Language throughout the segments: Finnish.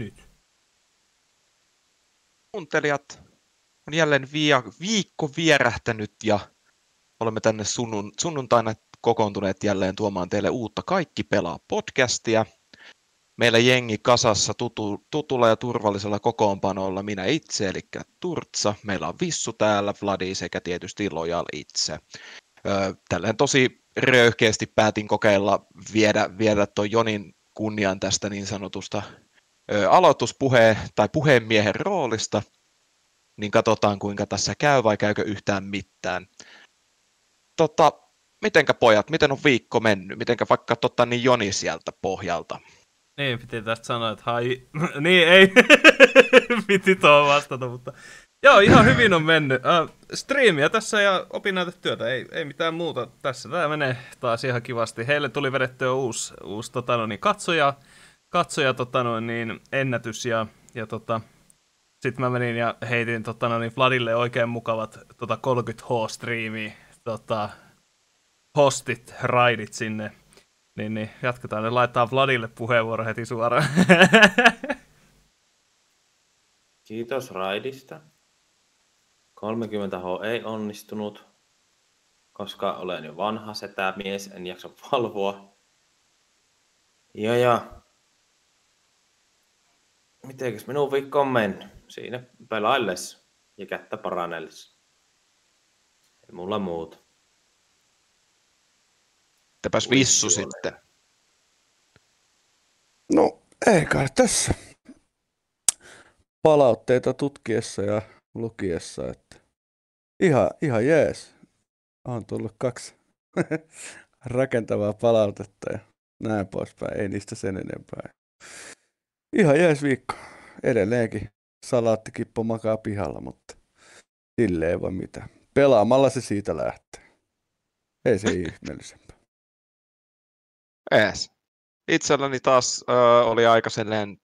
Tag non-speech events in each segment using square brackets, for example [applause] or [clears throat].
nyt. Kuuntelijat, on jälleen viikko vierähtänyt ja olemme tänne sunnun, sunnuntaina kokoontuneet jälleen tuomaan teille uutta Kaikki pelaa podcastia. Meillä jengi kasassa tutu, tutulla ja turvallisella kokoonpanolla minä itse, eli Turtsa. Meillä on Vissu täällä, Vladi sekä tietysti Lojal itse. Tälleen tosi röyhkeästi päätin kokeilla viedä, viedä tuon Jonin kunnian tästä niin sanotusta aloituspuheen tai puheenmiehen roolista, niin katsotaan kuinka tässä käy vai käykö yhtään mitään. Tota, mitenkä pojat, miten on viikko mennyt? Mitenkä vaikka totta niin Joni sieltä pohjalta? Niin, piti tästä sanoa, että hai... [laughs] niin, ei. [laughs] piti tuo vastata, mutta... Joo, ihan hyvin on mennyt. Uh, striimiä tässä ja opinnäytetyötä, ei, ei mitään muuta. Tässä tämä menee taas ihan kivasti. Heille tuli vedettyä uusi, uusi tota, no niin, katsoja, katsoja tota, no niin, ennätys ja, ja tota, sitten mä menin ja heitin tota, no niin, Vladille oikein mukavat tota 30H-striimiä, tota, hostit, raidit sinne. Niin, niin jatketaan. Ne laittaa Vladille puheenvuoro heti suoraan. [laughs] Kiitos raidista. 30H ei onnistunut, koska olen jo vanha setämies, en jaksa valvoa. Ja ja. Mitenkäs minun viikko on mennyt? Siinä pelailles ja kättä parannelles. Ei mulla muuta. Entäpäs Vissu sitten? No, ei kai tässä. Palautteita tutkiessa ja lukiessa, että ihan, ihan jees. On tullut kaksi [laughs] rakentavaa palautetta ja näin poispäin. Ei niistä sen enempää. Ihan jees viikko. Edelleenkin salaattikippo makaa pihalla, mutta sille ei voi mitään. Pelaamalla se siitä lähtee. Ei se ihmeellisempää. Ees. Itselläni taas ö, oli aika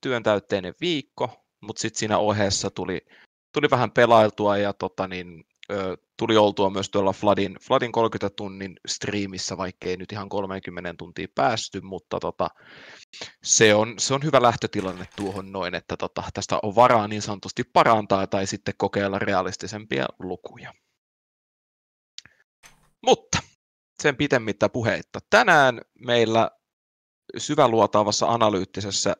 työntäytteinen viikko, mutta sitten siinä ohessa tuli, tuli vähän pelailtua ja tota niin, tuli oltua myös tuolla Floodin, Floodin 30 tunnin striimissä, vaikka ei nyt ihan 30 tuntia päästy, mutta tota, se, on, se on hyvä lähtötilanne tuohon noin, että tota, tästä on varaa niin sanotusti parantaa tai sitten kokeilla realistisempia lukuja. Mutta sen pitemmittä puheitta. Tänään meillä syväluotaavassa analyyttisessä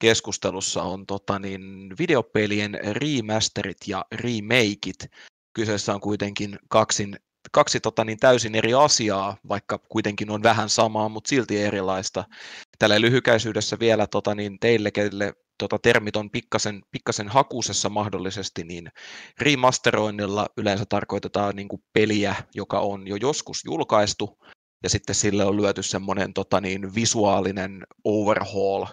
keskustelussa on tota, niin, videopelien remasterit ja remakeit. Kyseessä on kuitenkin kaksin, kaksi tota, niin, täysin eri asiaa, vaikka kuitenkin on vähän samaa, mutta silti erilaista. Tällä lyhykäisyydessä vielä tota, niin, teille, kelle tota, termit on pikkasen, pikkasen hakusessa mahdollisesti, niin remasteroinnilla yleensä tarkoitetaan niin kuin peliä, joka on jo joskus julkaistu, ja sitten sille on lyöty semmoinen tota, niin, visuaalinen overhaul,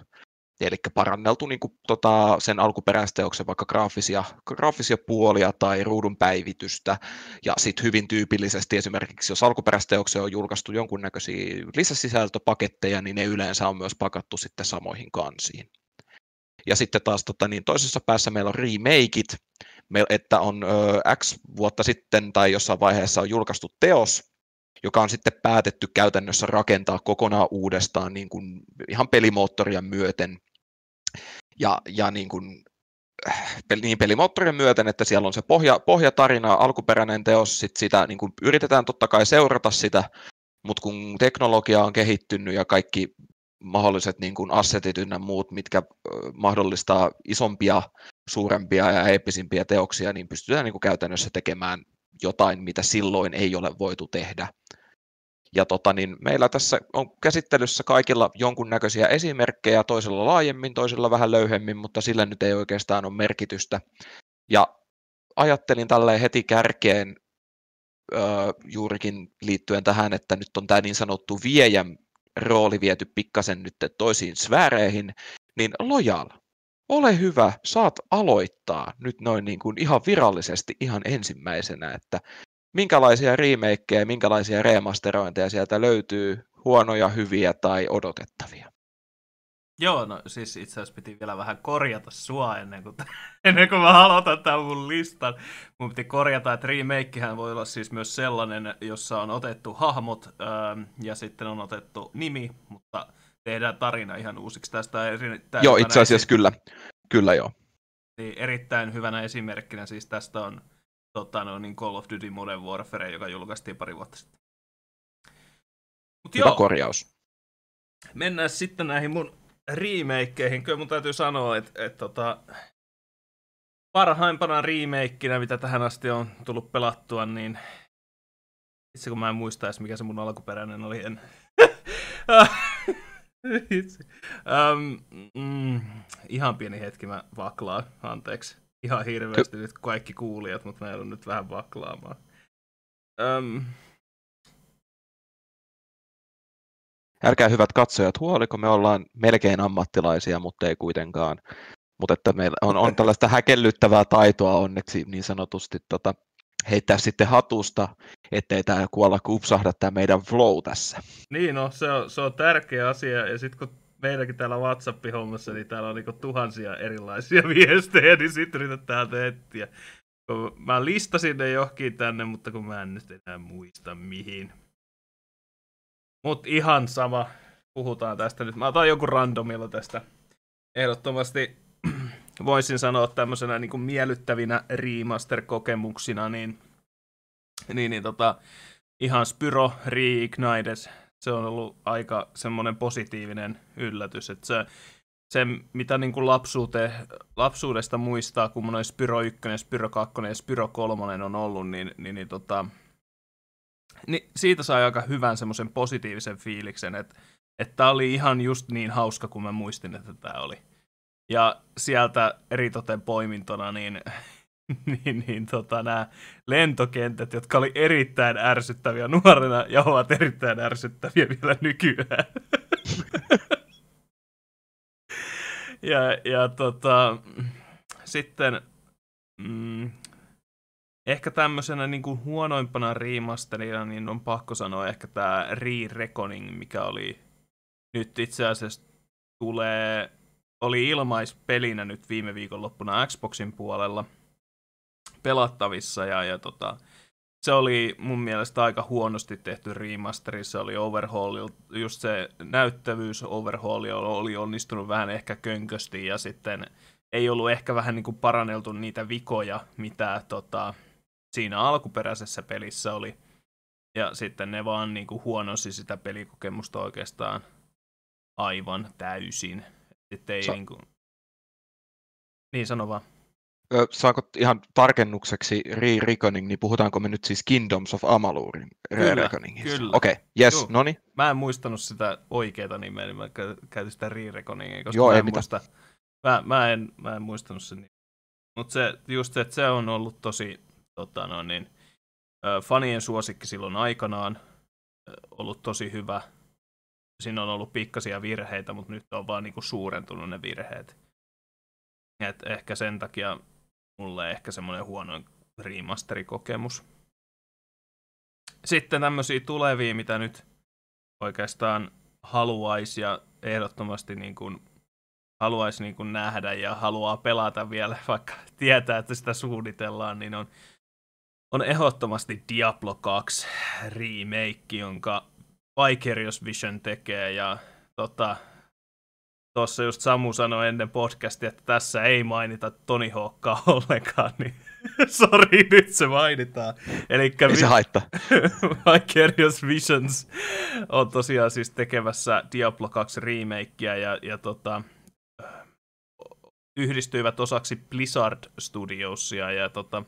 eli paranneltu niin kuin, tota, sen alkuperäisteoksen vaikka graafisia, graafisia puolia tai ruudun päivitystä, ja sitten hyvin tyypillisesti esimerkiksi, jos alkuperäisteoksen on julkaistu jonkunnäköisiä lisäsisältöpaketteja, niin ne yleensä on myös pakattu sitten samoihin kansiin. Ja sitten taas tota, niin toisessa päässä meillä on remakeit, että on ö, X vuotta sitten tai jossain vaiheessa on julkaistu teos, joka on sitten päätetty käytännössä rakentaa kokonaan uudestaan niin kuin ihan pelimoottoria myöten. Ja, ja niin kuin, niin pelimoottorien myöten, että siellä on se pohja, pohjatarina, alkuperäinen teos, sit sitä niin kuin yritetään totta kai seurata sitä, mutta kun teknologia on kehittynyt ja kaikki mahdolliset niin kuin assetit ynnä muut, mitkä mahdollistaa isompia, suurempia ja eeppisimpiä teoksia, niin pystytään niin kuin käytännössä tekemään jotain, mitä silloin ei ole voitu tehdä. Ja tota, niin meillä tässä on käsittelyssä kaikilla jonkunnäköisiä esimerkkejä, toisella laajemmin, toisella vähän löyhemmin, mutta sillä nyt ei oikeastaan ole merkitystä. Ja ajattelin tällä heti kärkeen ö, juurikin liittyen tähän, että nyt on tämä niin sanottu viejän rooli viety pikkasen nyt toisiin sfääreihin, niin Lojal, ole hyvä, saat aloittaa nyt noin niin kuin ihan virallisesti ihan ensimmäisenä, että minkälaisia remakeja ja minkälaisia remasterointeja sieltä löytyy, huonoja, hyviä tai odotettavia? Joo, no siis itse asiassa piti vielä vähän korjata sua ennen kuin, [laughs] ennen kuin mä aloitan tämän mun listan. Mun piti korjata, että remakehän voi olla siis myös sellainen, jossa on otettu hahmot ähm, ja sitten on otettu nimi, mutta tehdään tarina ihan uusiksi tästä. Joo, itse asiassa kyllä. Kyllä joo. Niin erittäin hyvänä esimerkkinä siis tästä on tota, no, niin Call of Duty Modern Warfare, joka julkaistiin pari vuotta sitten. Mut Hyvä joo, korjaus. mennään sitten näihin mun remakeihin. Kyllä mun täytyy sanoa, että, että tota, parhaimpana remakeinä, mitä tähän asti on tullut pelattua, niin itse kun mä en muista edes, mikä se mun alkuperäinen oli. En... [laughs] Um, mm, ihan pieni hetki mä vaklaan, anteeksi. Ihan hirveästi nyt kaikki kuulijat, mutta mä joudun nyt vähän vaklaamaan. Um, Älkää hyvät katsojat huoliko, me ollaan melkein ammattilaisia, mutta ei kuitenkaan. Mutta että meillä on, on tällaista häkellyttävää taitoa onneksi niin sanotusti tota, heittää sitten hatusta, ettei tämä kuolla kupsahda tämä meidän flow tässä. Niin no, se on, se on tärkeä asia. Ja sitten kun meilläkin täällä WhatsApp-hommassa, niin täällä on niinku tuhansia erilaisia [laughs] viestejä, niin sitten yritetään etsiä. Mä listasin ne johonkin tänne, mutta kun mä en nyt enää muista mihin. Mut ihan sama, puhutaan tästä nyt. Mä otan joku randomilla tästä. Ehdottomasti [clears throat] voisin sanoa tämmöisenä niin kuin miellyttävinä remaster-kokemuksina, niin, niin, niin tota, ihan Spyro Reignited, se on ollut aika semmoinen positiivinen yllätys, että se, se mitä niin kuin lapsuute, lapsuudesta muistaa, kun noin Spyro 1, Spyro 2 ja Spyro 3 on ollut, niin, niin, niin, tota, niin siitä sai aika hyvän semmoisen positiivisen fiiliksen, että että tämä oli ihan just niin hauska kuin mä muistin, että tämä oli. Ja sieltä eritoten poimintona, niin, [laughs] niin, niin tota, nämä lentokentät, jotka oli erittäin ärsyttäviä nuorena ja ovat erittäin ärsyttäviä vielä nykyään. [laughs] ja, ja tota, sitten mm, ehkä tämmöisenä niin kuin huonoimpana remasterina, niin on pakko sanoa ehkä tämä Re-Reckoning, mikä oli nyt itse asiassa tulee, oli ilmaispelinä nyt viime viikonloppuna Xboxin puolella pelattavissa ja, ja tota, se oli mun mielestä aika huonosti tehty remasteri, se oli overhaul, just se näyttävyys overhaul oli onnistunut vähän ehkä könkösti ja sitten ei ollut ehkä vähän niin kuin paranneltu niitä vikoja, mitä tota, siinä alkuperäisessä pelissä oli. Ja sitten ne vaan niin kuin huonosi sitä pelikokemusta oikeastaan aivan täysin. Sitten ei Sa- niin kuin... Niin, sano vaan. Ö, saako ihan tarkennukseksi Re-Reckoning, niin puhutaanko me nyt siis Kingdoms of Amalurin Re-Reckoningista? kyllä. Okei, okay, yes, no niin. Mä en muistanut sitä oikeaa nimeä, niin mä kä- käytin sitä re koska Joo, mä ei en mitään. muista. Mä, mä, en, mä en muistanut sen nimeä. Mutta se, just se, että se on ollut tosi tota, no niin, fanien suosikki silloin aikanaan, ollut tosi hyvä. Siinä on ollut pikkasia virheitä, mutta nyt on vaan niinku suurentunut ne virheet. Et ehkä sen takia mulle ehkä semmoinen huono remasterikokemus. Sitten tämmöisiä tulevia, mitä nyt oikeastaan haluaisi ja ehdottomasti niin kuin haluaisi niin kuin nähdä ja haluaa pelata vielä, [laughs] vaikka tietää, että sitä suunnitellaan, niin on, on ehdottomasti Diablo 2 remake, jonka Vicarious Vision tekee ja tota, tuossa just Samu sanoi ennen podcastia, että tässä ei mainita Tony Hawkkaa [laughs] ollenkaan, niin [laughs] sori, nyt se mainitaan. Elikkä Ei se vi- haittaa. [laughs] Vicarious Visions on tosiaan siis tekemässä Diablo 2 remakeä ja, ja tota, yhdistyivät osaksi Blizzard Studiosia ja, tota,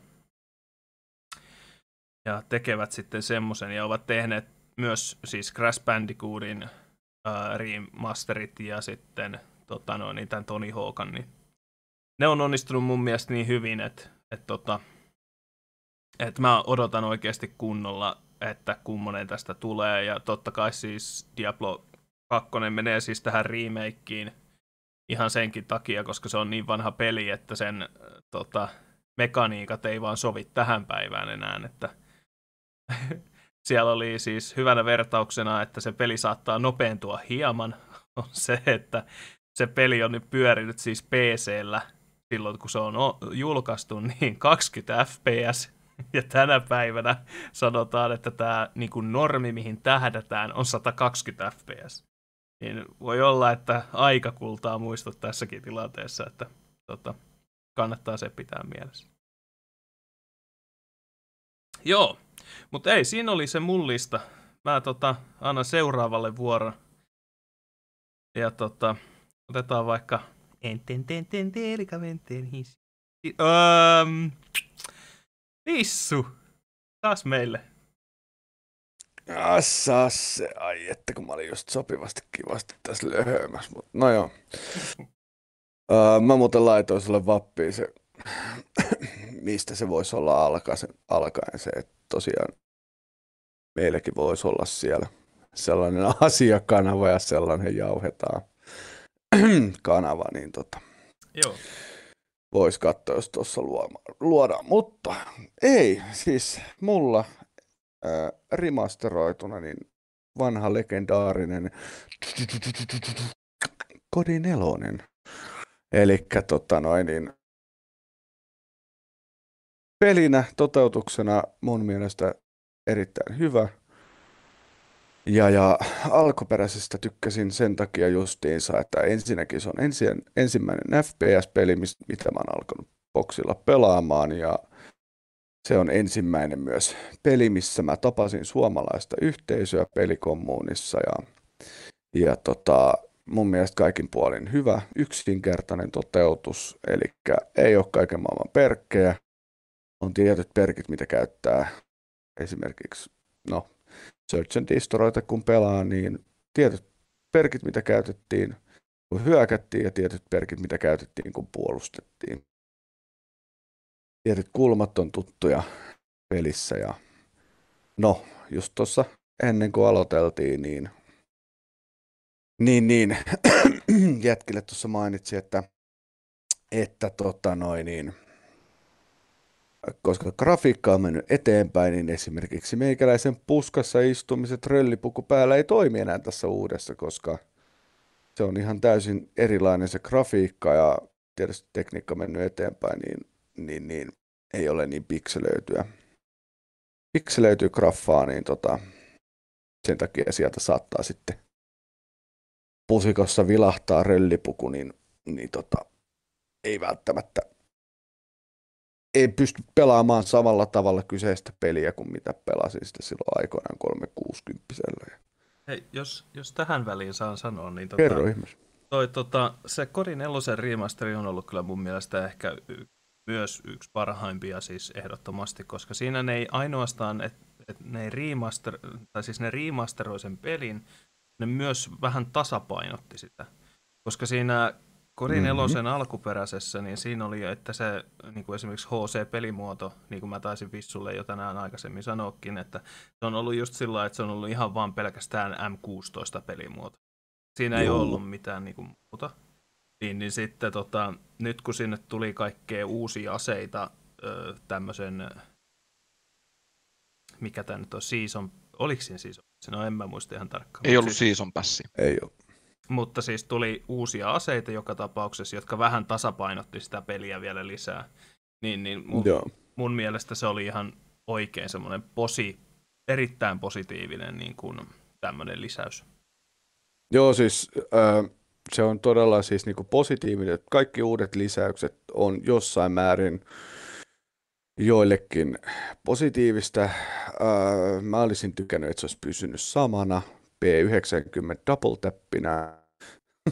ja tekevät sitten semmoisen ja ovat tehneet myös siis Crash Bandicootin äh, remasterit ja sitten tota, no, niin tämän Tony Hawkan, niin ne on onnistunut mun mielestä niin hyvin, että, että, tota, että mä odotan oikeasti kunnolla, että kummonen tästä tulee, ja totta kai siis Diablo 2 menee siis tähän remakeen ihan senkin takia, koska se on niin vanha peli, että sen äh, tota, mekaniikat ei vaan sovi tähän päivään enää, että [laughs] siellä oli siis hyvänä vertauksena, että se peli saattaa nopeentua hieman, [laughs] on se, että se peli on nyt pyörinyt siis PC-llä silloin, kun se on julkaistu, niin 20 fps. Ja tänä päivänä sanotaan, että tämä niin kuin normi, mihin tähdätään, on 120 fps. Niin voi olla, että aika kultaa muistot tässäkin tilanteessa, että tota, kannattaa se pitää mielessä. Joo, mutta ei, siinä oli se mun lista. Mä tota, annan seuraavalle vuoron. Ja tota, otetaan vaikka Enten ten ten telikaventen his. Öö, Lissu, taas meille. Assa se, ai että kun mä olin just sopivasti kivasti tässä löhömässä, mutta no joo. Uh, [laughs] mä muuten laitoin sulle vappiin se, mistä se voisi olla alkaen, alkaen se, että tosiaan meilläkin voisi olla siellä sellainen [laughs] asiakanava ja sellainen jauhetaan [clears throat] kanava, niin tota, Joo. voisi katsoa, jos tuossa luodaan. Mutta ei, siis mulla ää, remasteroituna, niin vanha legendaarinen [clears throat] Kodi nelonen. Eli tota noin, niin pelinä, toteutuksena mun mielestä erittäin hyvä. Ja, ja alkuperäisestä tykkäsin sen takia justiinsa, että ensinnäkin se on ensi, ensimmäinen FPS-peli, mitä mä oon alkanut boksilla pelaamaan. Ja se on ensimmäinen myös peli, missä mä tapasin suomalaista yhteisöä pelikommuunissa. Ja, ja tota, mun mielestä kaikin puolin hyvä, yksinkertainen toteutus, eli ei ole kaiken maailman perkkejä, tietyt perkit, mitä käyttää esimerkiksi, no, Search and Destroyta kun pelaa, niin tietyt perkit, mitä käytettiin, kun hyökättiin, ja tietyt perkit, mitä käytettiin, kun puolustettiin. Tietyt kulmat on tuttuja pelissä, ja no, just tuossa ennen kuin aloiteltiin, niin, niin, niin [clears throat] jätkille tuossa mainitsi, että, että tota noin, niin, koska grafiikka on mennyt eteenpäin, niin esimerkiksi meikäläisen puskassa istumiset röllipuku päällä ei toimi enää tässä uudessa, koska se on ihan täysin erilainen se grafiikka ja tietysti tekniikka mennyt eteenpäin, niin, niin, niin ei ole niin pikselöityä. Pikselöityy graffaa, niin tota, sen takia sieltä saattaa sitten pusikossa vilahtaa röllipuku, niin, niin tota, ei välttämättä ei pysty pelaamaan samalla tavalla kyseistä peliä kuin mitä pelasin sitten silloin aikoinaan 360 Hei, jos, jos tähän väliin saan sanoa, niin tota, Kerro ihmis. Toi, tota, se Kodin nelosen remasteri on ollut kyllä mun mielestä ehkä y- myös yksi parhaimpia siis ehdottomasti, koska siinä ne ei ainoastaan, että et ne, remaster, tai siis ne remasteroi sen pelin, ne myös vähän tasapainotti sitä. Koska siinä Kodi mm-hmm. nelosen alkuperäisessä, niin siinä oli, että se niin kuin esimerkiksi HC-pelimuoto, niin kuin mä taisin Vissulle jo tänään aikaisemmin sanoakin, että se on ollut just sillä että se on ollut ihan vaan pelkästään M16-pelimuoto. Siinä Joo. ei ollut mitään niin kuin, muuta. Niin, niin sitten tota, nyt kun sinne tuli kaikkea uusia aseita tämmöisen, mikä tämä nyt on, season, oliko siinä season? No en mä muista ihan tarkkaan. Ei ollut siis, season passi. Ei ole mutta siis tuli uusia aseita joka tapauksessa, jotka vähän tasapainotti sitä peliä vielä lisää. Niin, niin mun, Joo. mun mielestä se oli ihan oikein semmoinen posi, erittäin positiivinen niin kuin tämmöinen lisäys. Joo, siis äh, se on todella siis niin kuin positiivinen. Kaikki uudet lisäykset on jossain määrin joillekin positiivista. Äh, mä olisin tykännyt, että se olisi pysynyt samana. P90 double tappinä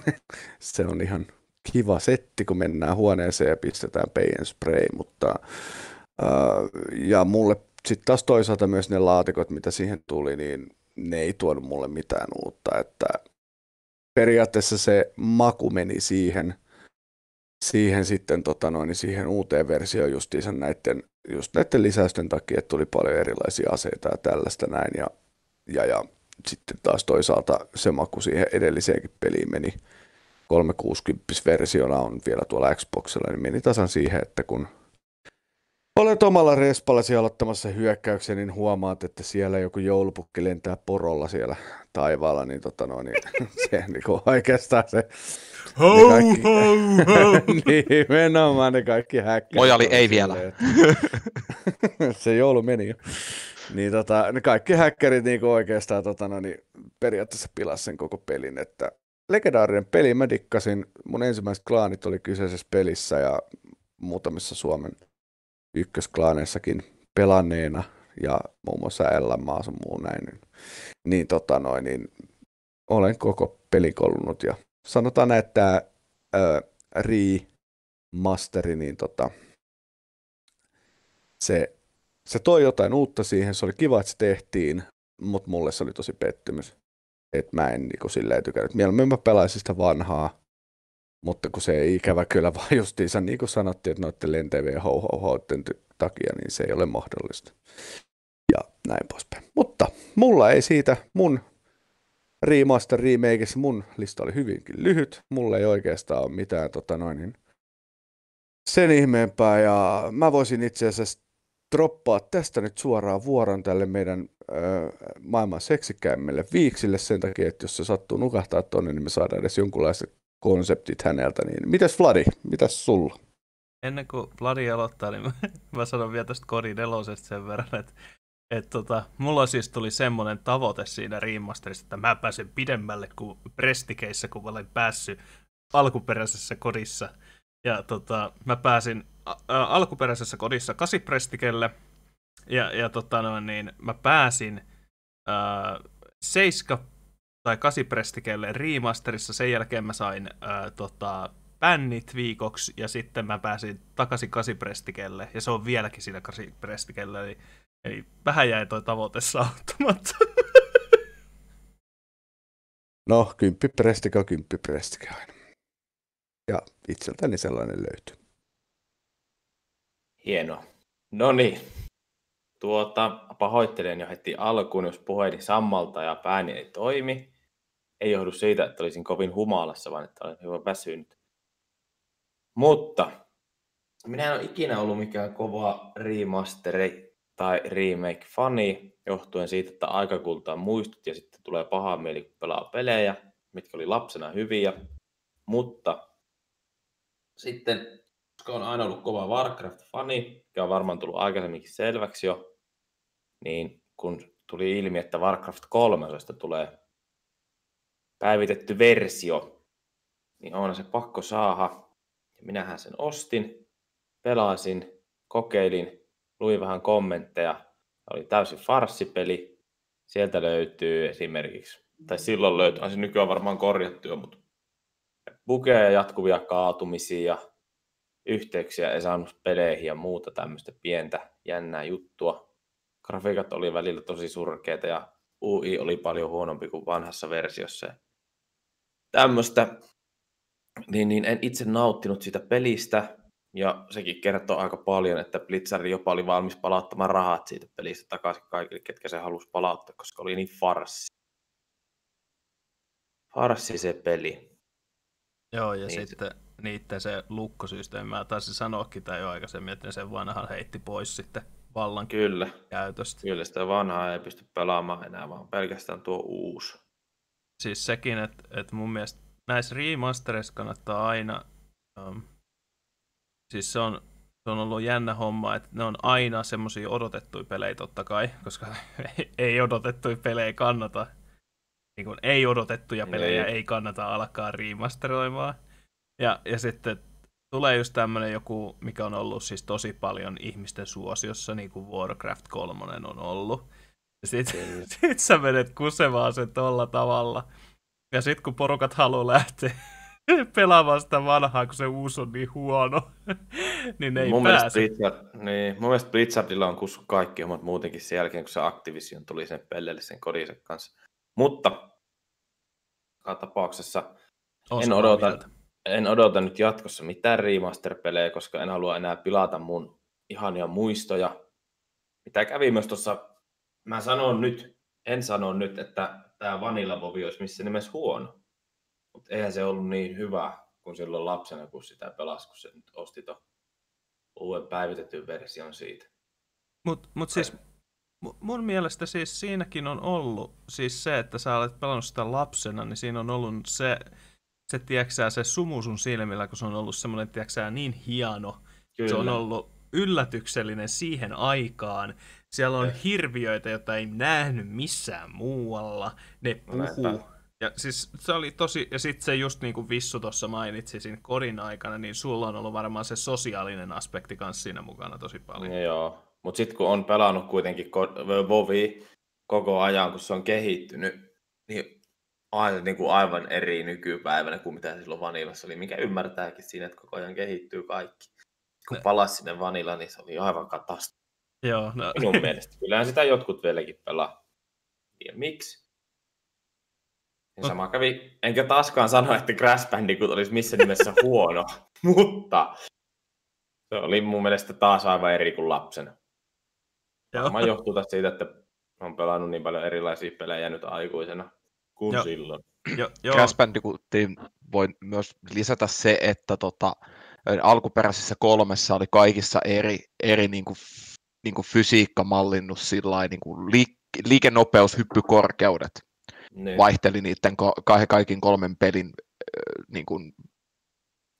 [laughs] se on ihan kiva setti, kun mennään huoneeseen ja pistetään peien spray, mutta uh, ja mulle sitten taas toisaalta myös ne laatikot, mitä siihen tuli, niin ne ei tuonut mulle mitään uutta, että periaatteessa se maku meni siihen, siihen sitten tota noin, siihen uuteen versioon justiinsa näiden, just näiden lisäysten takia, että tuli paljon erilaisia aseita ja tällaista näin ja, ja, ja sitten taas toisaalta se maku siihen edelliseenkin peliin meni 360-versiona on vielä tuolla Xboxilla, niin meni tasan siihen, että kun olet omalla respallasi aloittamassa hyökkäyksen, niin huomaat, että siellä joku joulupukki lentää porolla siellä taivaalla, niin, tota no, niin [laughs] se niin kuin oikeastaan se... Ho, ne kaikki, ho, ho. niin, [laughs] nimenomaan ne kaikki häkkärit. Ojali ei vielä. [laughs] se joulu meni jo. Niin tota, ne kaikki häkkärit niin oikeastaan tota, no, niin periaatteessa pilas sen koko pelin, että legendaarinen peli, mä dikkasin, mun ensimmäiset klaanit oli kyseisessä pelissä ja muutamissa Suomen ykkösklaaneissakin pelanneena ja muun muassa Ellan maassa muu näin, niin, niin, tota noin, niin olen koko peli kolunut ja sanotaan, että tämä remasteri, niin tota, se, se toi jotain uutta siihen, se oli kiva, että se tehtiin, mutta mulle se oli tosi pettymys. Että mä en niin silleen tykännyt. Mieluummin mä pelaisin sitä vanhaa, mutta kun se ei ikävä kyllä [laughs] vaan justiinsa, niin kuin sanottiin, että noiden lentävien ho ho takia, niin se ei ole mahdollista. Ja näin poispäin. Mutta mulla ei siitä mun remaster remakeissa mun lista oli hyvinkin lyhyt. Mulla ei oikeastaan ole mitään tota noin, niin sen ihmeempää ja mä voisin itse asiassa droppaa tästä nyt suoraan vuoron tälle meidän ö, maailman seksikäämmille viiksille sen takia, että jos se sattuu nukahtaa tonne, niin me saadaan edes jonkunlaiset konseptit häneltä. Niin mitäs Vladi, mitäs sulla? Ennen kuin Vladi aloittaa, niin [laughs] mä, mä sanon vielä tästä Kori nelosesta sen verran, että et tota, mulla siis tuli semmoinen tavoite siinä remasterissa, että mä pääsen pidemmälle kuin prestikeissä, kun mä olen päässyt alkuperäisessä kodissa. Ja tota, mä pääsin ä, alkuperäisessä kodissa kasiprestikelle, ja, ja tota noin, niin mä pääsin ä, seiska tai kasiprestikelle remasterissa, sen jälkeen mä sain ä, tota, bännit viikoksi, ja sitten mä pääsin takaisin kasiprestikelle, ja se on vieläkin siinä kasiprestikelle, eli, eli vähän jäi toi tavoite saavuttamatta. No, kymppi prestika, kymppi prestika aina. Ja itseltäni sellainen löytyy. Hienoa. No niin. Tuota, pahoittelen jo heti alkuun, jos puheeni sammalta ja pääni ei toimi. Ei johdu siitä, että olisin kovin humalassa, vaan että olen hyvin väsynyt. Mutta minä en ole ikinä ollut mikään kova remasteri tai remake-fani, johtuen siitä, että aika kultaa muistut ja sitten tulee paha mieli, kun pelaa pelejä, mitkä oli lapsena hyviä. Mutta sitten, koska on aina ollut kova Warcraft-fani, mikä on varmaan tullut aikaisemminkin selväksi jo, niin kun tuli ilmi, että Warcraft 3 tulee päivitetty versio, niin on se pakko saada. Ja minähän sen ostin, pelasin, kokeilin, luin vähän kommentteja. Oli täysin farssipeli. Sieltä löytyy esimerkiksi, tai silloin löytyy, on se nykyään varmaan korjattu jo, mutta bugeja, jatkuvia kaatumisia ja yhteyksiä ei saanut peleihin ja muuta tämmöistä pientä jännää juttua. Grafiikat oli välillä tosi surkeita ja UI oli paljon huonompi kuin vanhassa versiossa. Tämmöistä, niin, niin en itse nauttinut siitä pelistä, ja sekin kertoo aika paljon, että Blizzard jopa oli valmis palauttamaan rahat siitä pelistä takaisin kaikille, ketkä se halusi palauttaa, koska oli niin farssi. Farssi se peli. Joo, ja niin sitten se... niiden se lukkosysteemi, mä taisin sanoakin tai jo aikaisemmin, että sen vanhan heitti pois sitten vallan Kyllä. käytöstä. Kyllä, sitä vanhaa ei pysty pelaamaan enää, vaan pelkästään tuo uusi. Siis sekin, että, että mun mielestä näissä remastereissa kannattaa aina, um, siis se on, se on ollut jännä homma, että ne on aina semmoisia odotettuja pelejä totta kai, koska [laughs] ei odotettuja pelejä kannata niin kuin ei odotettuja pelejä ei. ei kannata alkaa remasteroimaan. Ja, ja sitten tulee just tämmöinen joku, mikä on ollut siis tosi paljon ihmisten suosiossa, niin kuin Warcraft 3 on ollut. Ja sit, [laughs] sit sä menet kusemaan sen tolla tavalla. Ja sit kun porukat haluaa lähteä [laughs] pelaamaan sitä vanhaa, kun se uusi on niin huono, [laughs] niin ne ei mun pääse. Mielestä Blizzard, niin, mun mielestä Blizzardilla on kussu kaikki omat muutenkin sen jälkeen, kun se Activision tuli sen pelleille sen kodinsa kanssa. Mutta tapauksessa en odota, en odota nyt jatkossa mitään remaster-pelejä, koska en halua enää pilata mun ihania muistoja. Mitä kävi myös tuossa, mä sanon nyt, en sano nyt, että tämä Vanilla Bovi olisi missä nimessä huono. Mutta eihän se ollut niin hyvä kuin silloin lapsena, kun sitä pelasi, kun se nyt osti tuon uuden päivitetyn version siitä. Mutta mut siis mun mielestä siis siinäkin on ollut siis se, että sä olet pelannut sitä lapsena, niin siinä on ollut se, se, tiedätkö, se sumu sun silmillä, kun se on ollut semmoinen, tiedätkö, niin hieno. Kyllä. Se on ollut yllätyksellinen siihen aikaan. Siellä on ja. hirviöitä, joita ei nähnyt missään muualla. Ne puhuu. Ja siis se oli tosi, ja sitten se just niin kuin Vissu tuossa mainitsi siinä kodin aikana, niin sulla on ollut varmaan se sosiaalinen aspekti kanssa siinä mukana tosi paljon. Ja joo, mutta sitten kun on pelannut kuitenkin Vovi koko ajan, kun se on kehittynyt, niin aivan, niin kuin aivan eri nykypäivänä kuin mitä silloin Vanilassa oli, mikä ymmärtääkin siinä, että koko ajan kehittyy kaikki. Kun palasi sinne Vanilla, niin se oli aivan katastrofi. Joo, no. Minun mielestä. Kyllähän sitä jotkut vieläkin pelaa. Ja miksi? Ja sama kävi, enkä taaskaan sano, että Crash Bandicoot olisi missä nimessä huono, [laughs] mutta se oli mun mielestä taas aivan eri kuin lapsena. Varmaan johtuu tästä siitä, että on pelannut niin paljon erilaisia pelejä nyt aikuisena kuin jo. silloin. Jo, jo. Crash Bandicootiin voi myös lisätä se, että tota, alkuperäisessä kolmessa oli kaikissa eri, eri niin kuin, niin kuin fysiikka mallinnut sillä niin kuin liik- liikenopeus, hyppykorkeudet niin. vaihteli niiden kaikin kolmen pelin niin kuin,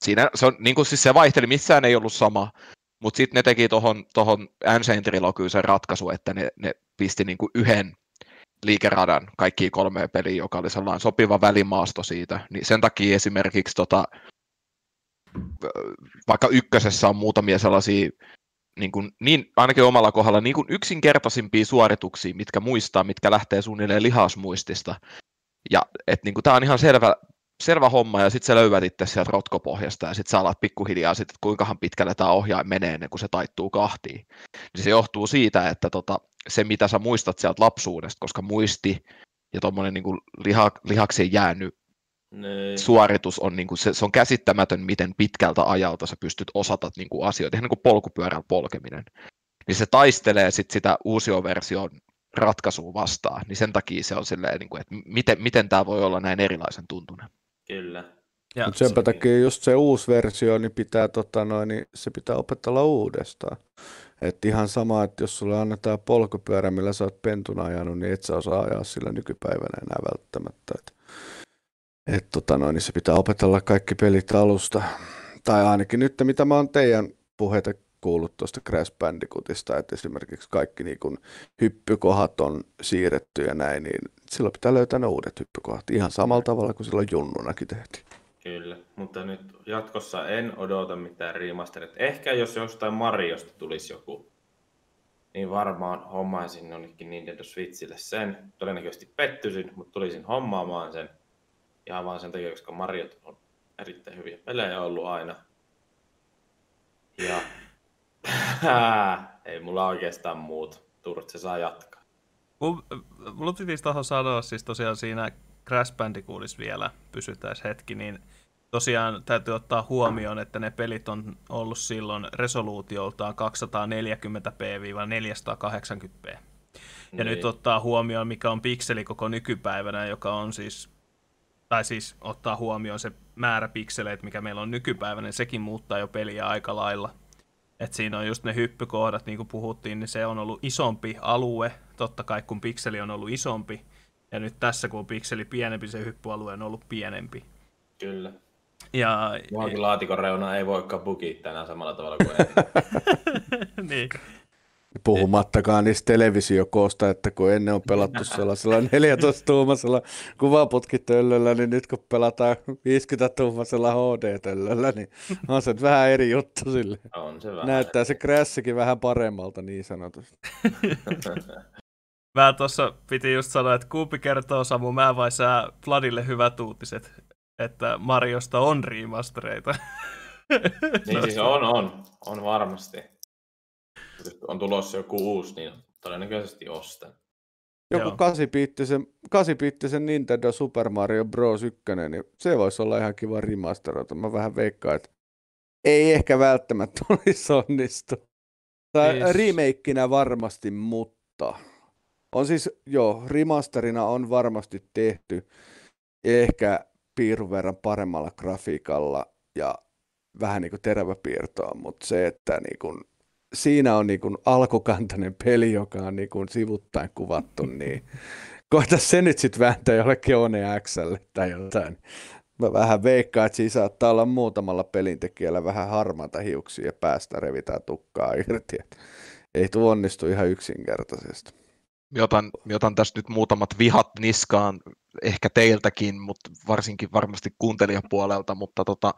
siinä, se, on, niin kuin siis se vaihteli, missään ei ollut sama, mutta sitten ne teki tuohon tohon Ancient Trilogyyn sen ratkaisu, että ne, ne pisti niin kuin yhden liikeradan kaikkiin kolmeen peliin, joka oli sellainen sopiva välimaasto siitä, niin sen takia esimerkiksi tota, vaikka ykkösessä on muutamia sellaisia niin, kuin, niin ainakin omalla kohdalla niin kuin yksinkertaisimpia suorituksia, mitkä muistaa, mitkä lähtee suunnilleen lihasmuistista. Ja että niin kuin, tämä on ihan selvä, selvä homma, ja sitten sä löydät itse sieltä rotkopohjasta, ja sitten sä alat pikkuhiljaa, sit, että kuinkahan pitkälle tämä ohjain menee ennen kuin se taittuu kahtiin. Niin se johtuu siitä, että tota, se, mitä sä muistat sieltä lapsuudesta, koska muisti ja tuommoinen niin liha, lihakseen jäänyt niin. suoritus on, niin kuin se, se on käsittämätön, miten pitkältä ajalta sä pystyt osata niin kuin asioita, ihan niin kuin polkupyörällä polkeminen. Niin se taistelee sit sitä uusioversion ratkaisua vastaan, niin sen takia se on silleen, niin kuin, että miten, miten tämä voi olla näin erilaisen tuntunen. Kyllä. Ja Mut senpä takia just se uusi versio, niin pitää, tota noin, niin se pitää opetella uudestaan. Että ihan sama, että jos sulle annetaan polkupyörä, millä sä oot pentuna ajanut, niin et sä osaa ajaa sillä nykypäivänä enää välttämättä. Et, et tota noin, niin se pitää opetella kaikki pelit alusta. Tai ainakin nyt, mitä mä oon teidän puheita kuullut tuosta Crash Bandicootista, että esimerkiksi kaikki niin kun hyppykohat on siirretty ja näin, niin silloin pitää löytää ne uudet hyppykohat ihan samalla tavalla kuin silloin junnunakin tehtiin. Kyllä, mutta nyt jatkossa en odota mitään remasterit. Ehkä jos jostain Mariosta tulisi joku, niin varmaan hommaisin jonnekin Nintendo Switchille sen. Todennäköisesti pettyisin, mutta tulisin hommaamaan sen. Ihan vaan sen takia, koska Mariot on erittäin hyviä pelejä ollut aina. Ja [laughs] ei mulla oikeastaan muut. Turtse saa jatkaa. Mulla piti tuohon sanoa siis tosiaan siinä Crash Bandicootissa vielä pysytään hetki, niin tosiaan täytyy ottaa huomioon, että ne pelit on ollut silloin resoluutioltaan 240p-480p. Ja niin. nyt ottaa huomioon, mikä on pikseli koko nykypäivänä, joka on siis, tai siis ottaa huomioon se määrä pikseleitä, mikä meillä on nykypäivänä, niin sekin muuttaa jo peliä aika lailla. Et siinä on just ne hyppykohdat, niin kuin puhuttiin, niin se on ollut isompi alue, totta kai kun pikseli on ollut isompi, ja nyt tässä kun on pikseli pienempi, se hyppyalue on ollut pienempi. Kyllä. Ja, Muakin laatikon reuna ei voi bugiittaa enää samalla tavalla kuin [laughs] ennen. niin. Puhumattakaan niistä televisiokoosta, että kun ennen on pelattu [laughs] sellaisella 14-tuumaisella kuvaputkitöllöllä, niin nyt kun pelataan 50-tuumaisella HD-töllöllä, niin on se vähän eri juttu sille. On se vähän. Näyttää se Crashikin vähän paremmalta niin sanotusti. [laughs] Mä tuossa piti just sanoa, että kumpi kertoo Samu, mä vai sä Vladille hyvät uutiset, että Mariosta on remastereita. [laughs] niin siis on, on, on varmasti. On tulossa joku uusi, niin todennäköisesti ostan. Joku 8-biittisen Nintendo Super Mario Bros. 1, niin se voisi olla ihan kiva remasteroita. Mä vähän veikkaan, että ei ehkä välttämättä [laughs] olisi onnistu. Tai remakeinä varmasti, mutta on siis, joo, remasterina on varmasti tehty ehkä piirun verran paremmalla grafiikalla ja vähän niin kuin teräväpiirtoa, mutta se, että niin kuin, siinä on niin kuin alkukantainen peli, joka on niin kuin sivuttain kuvattu, niin koita se nyt sitten vääntää jollekin One Xlle tai jotain. Mä vähän veikkaan, että siinä saattaa olla muutamalla pelintekijällä vähän harmaata hiuksia ja päästä revitään tukkaa irti. Ei tuo onnistu ihan yksinkertaisesti. Mä otan, mä otan tässä nyt muutamat vihat niskaan, ehkä teiltäkin, mutta varsinkin varmasti kuuntelijapuolelta, mutta tota,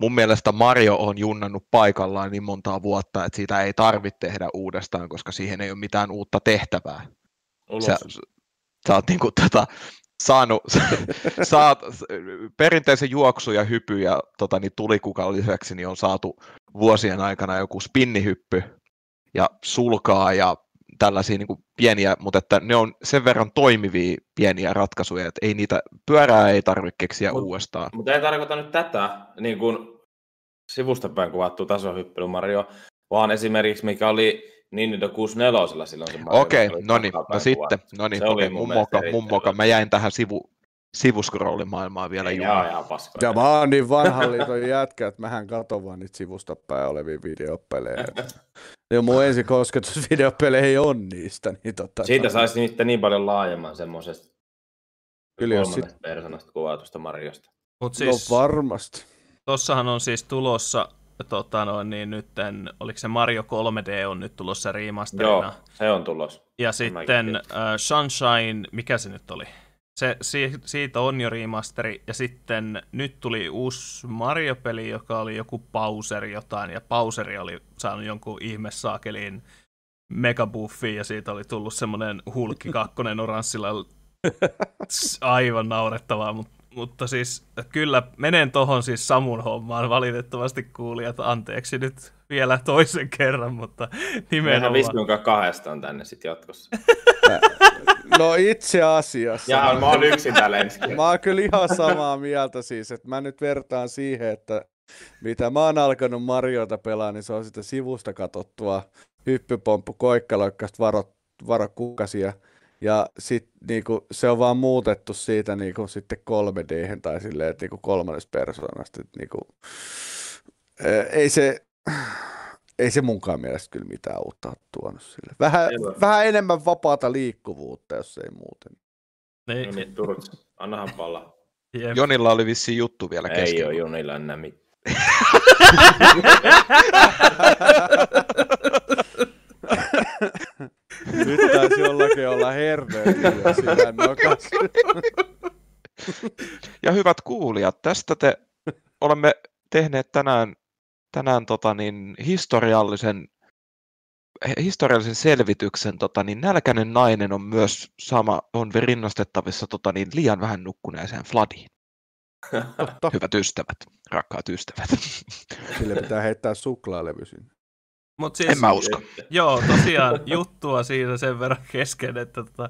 mun mielestä Mario on junnannut paikallaan niin montaa vuotta, että siitä ei tarvitse tehdä uudestaan, koska siihen ei ole mitään uutta tehtävää. Ulos. Sä, sä oot niinku tota, saanut, [laughs] saat, perinteisen juoksu ja hypy ja tota, niin tulikukan lisäksi niin on saatu vuosien aikana joku spinnihyppy ja sulkaa ja tällaisia niin kuin pieniä, mutta että ne on sen verran toimivia pieniä ratkaisuja, että ei niitä, pyörää ei tarvitse keksiä Mut- uudestaan. Mutta ei tarkoita nyt tätä niin kuin sivustapäin kuvattu tasohyppely Mario, vaan esimerkiksi mikä oli Nintendo 64 silloin se Mario. Okei, no niin, no sitten, no niin, okei, mun moka, mun moka, mä jäin tähän sivu, sivuscrollimaailmaan vielä Ei, juuri. ihan paskoja. Ja mä oon niin vanhan liiton jätkä, että mähän katon vaan niitä sivusta päin olevia videopelejä. [laughs] Ja mun ensi kosketus videopeleihin on niistä. Niin tota, Siitä saisi niistä niin paljon laajemman semmoisesta Kyllä, jos kolmannesta persoonasta kuvatusta Mariosta. Mut No siis, varmasti. tossahan on siis tulossa, tota noin, niin nytten, oliko se Mario 3D on nyt tulossa remasterina. Joo, se on tulos. Ja mäkin sitten uh, Sunshine, mikä se nyt oli? Se, si, siitä on jo remasteri, ja sitten nyt tuli uusi Mario-peli, joka oli joku Bowser jotain, ja Bowseri oli saanut jonkun ihmessaakelin megabuffi, ja siitä oli tullut semmoinen hulkki kakkonen oranssilla, [laughs] aivan naurettavaa, mutta, mutta siis kyllä menen tohon siis Samun hommaan, valitettavasti kuulijat, anteeksi nyt vielä toisen kerran, mutta Mehän nimenomaan. Visnunkaan kahdestaan tänne sitten jatkossa. [laughs] [laughs] No itse asiassa. Ja mä oon yksin täällä ensi. Mä oon kyllä ihan samaa mieltä siis, että mä nyt vertaan siihen, että mitä mä oon alkanut Mariota pelaa, niin se on sitä sivusta katsottua hyppypomppu, koikkaloikkasta varo, varo kukasia. Ja sit niinku, se on vaan muutettu siitä niinku, sitten 3D tai silleen, että niinku kolmannesta persoonasta. Niinku, ää, ei se, ei se munkaan mielestä kyllä mitään uutta ole tuonut sille. Vähän, Ei vähän enemmän vapaata liikkuvuutta, jos ei muuten. Niin, No niin, Turks, annahan palaa. jep. Jonilla oli vissiin juttu vielä Ei kesken. ole Junilla enää mitään. [laughs] Nyt taisi jollakin olla nokas. Ja hyvät kuulijat, tästä te olemme tehneet tänään, tänään tota niin, historiallisen, historiallisen selvityksen. Tota niin, nälkäinen nainen on myös sama, on rinnastettavissa tota niin, liian vähän nukkuneeseen Fladiin. Totta. Hyvät ystävät, rakkaat ystävät. [laughs] Sille pitää heittää suklaalevy sinne. Mut siis, En mä usko. Joo, tosiaan juttua siinä sen verran kesken, että tota,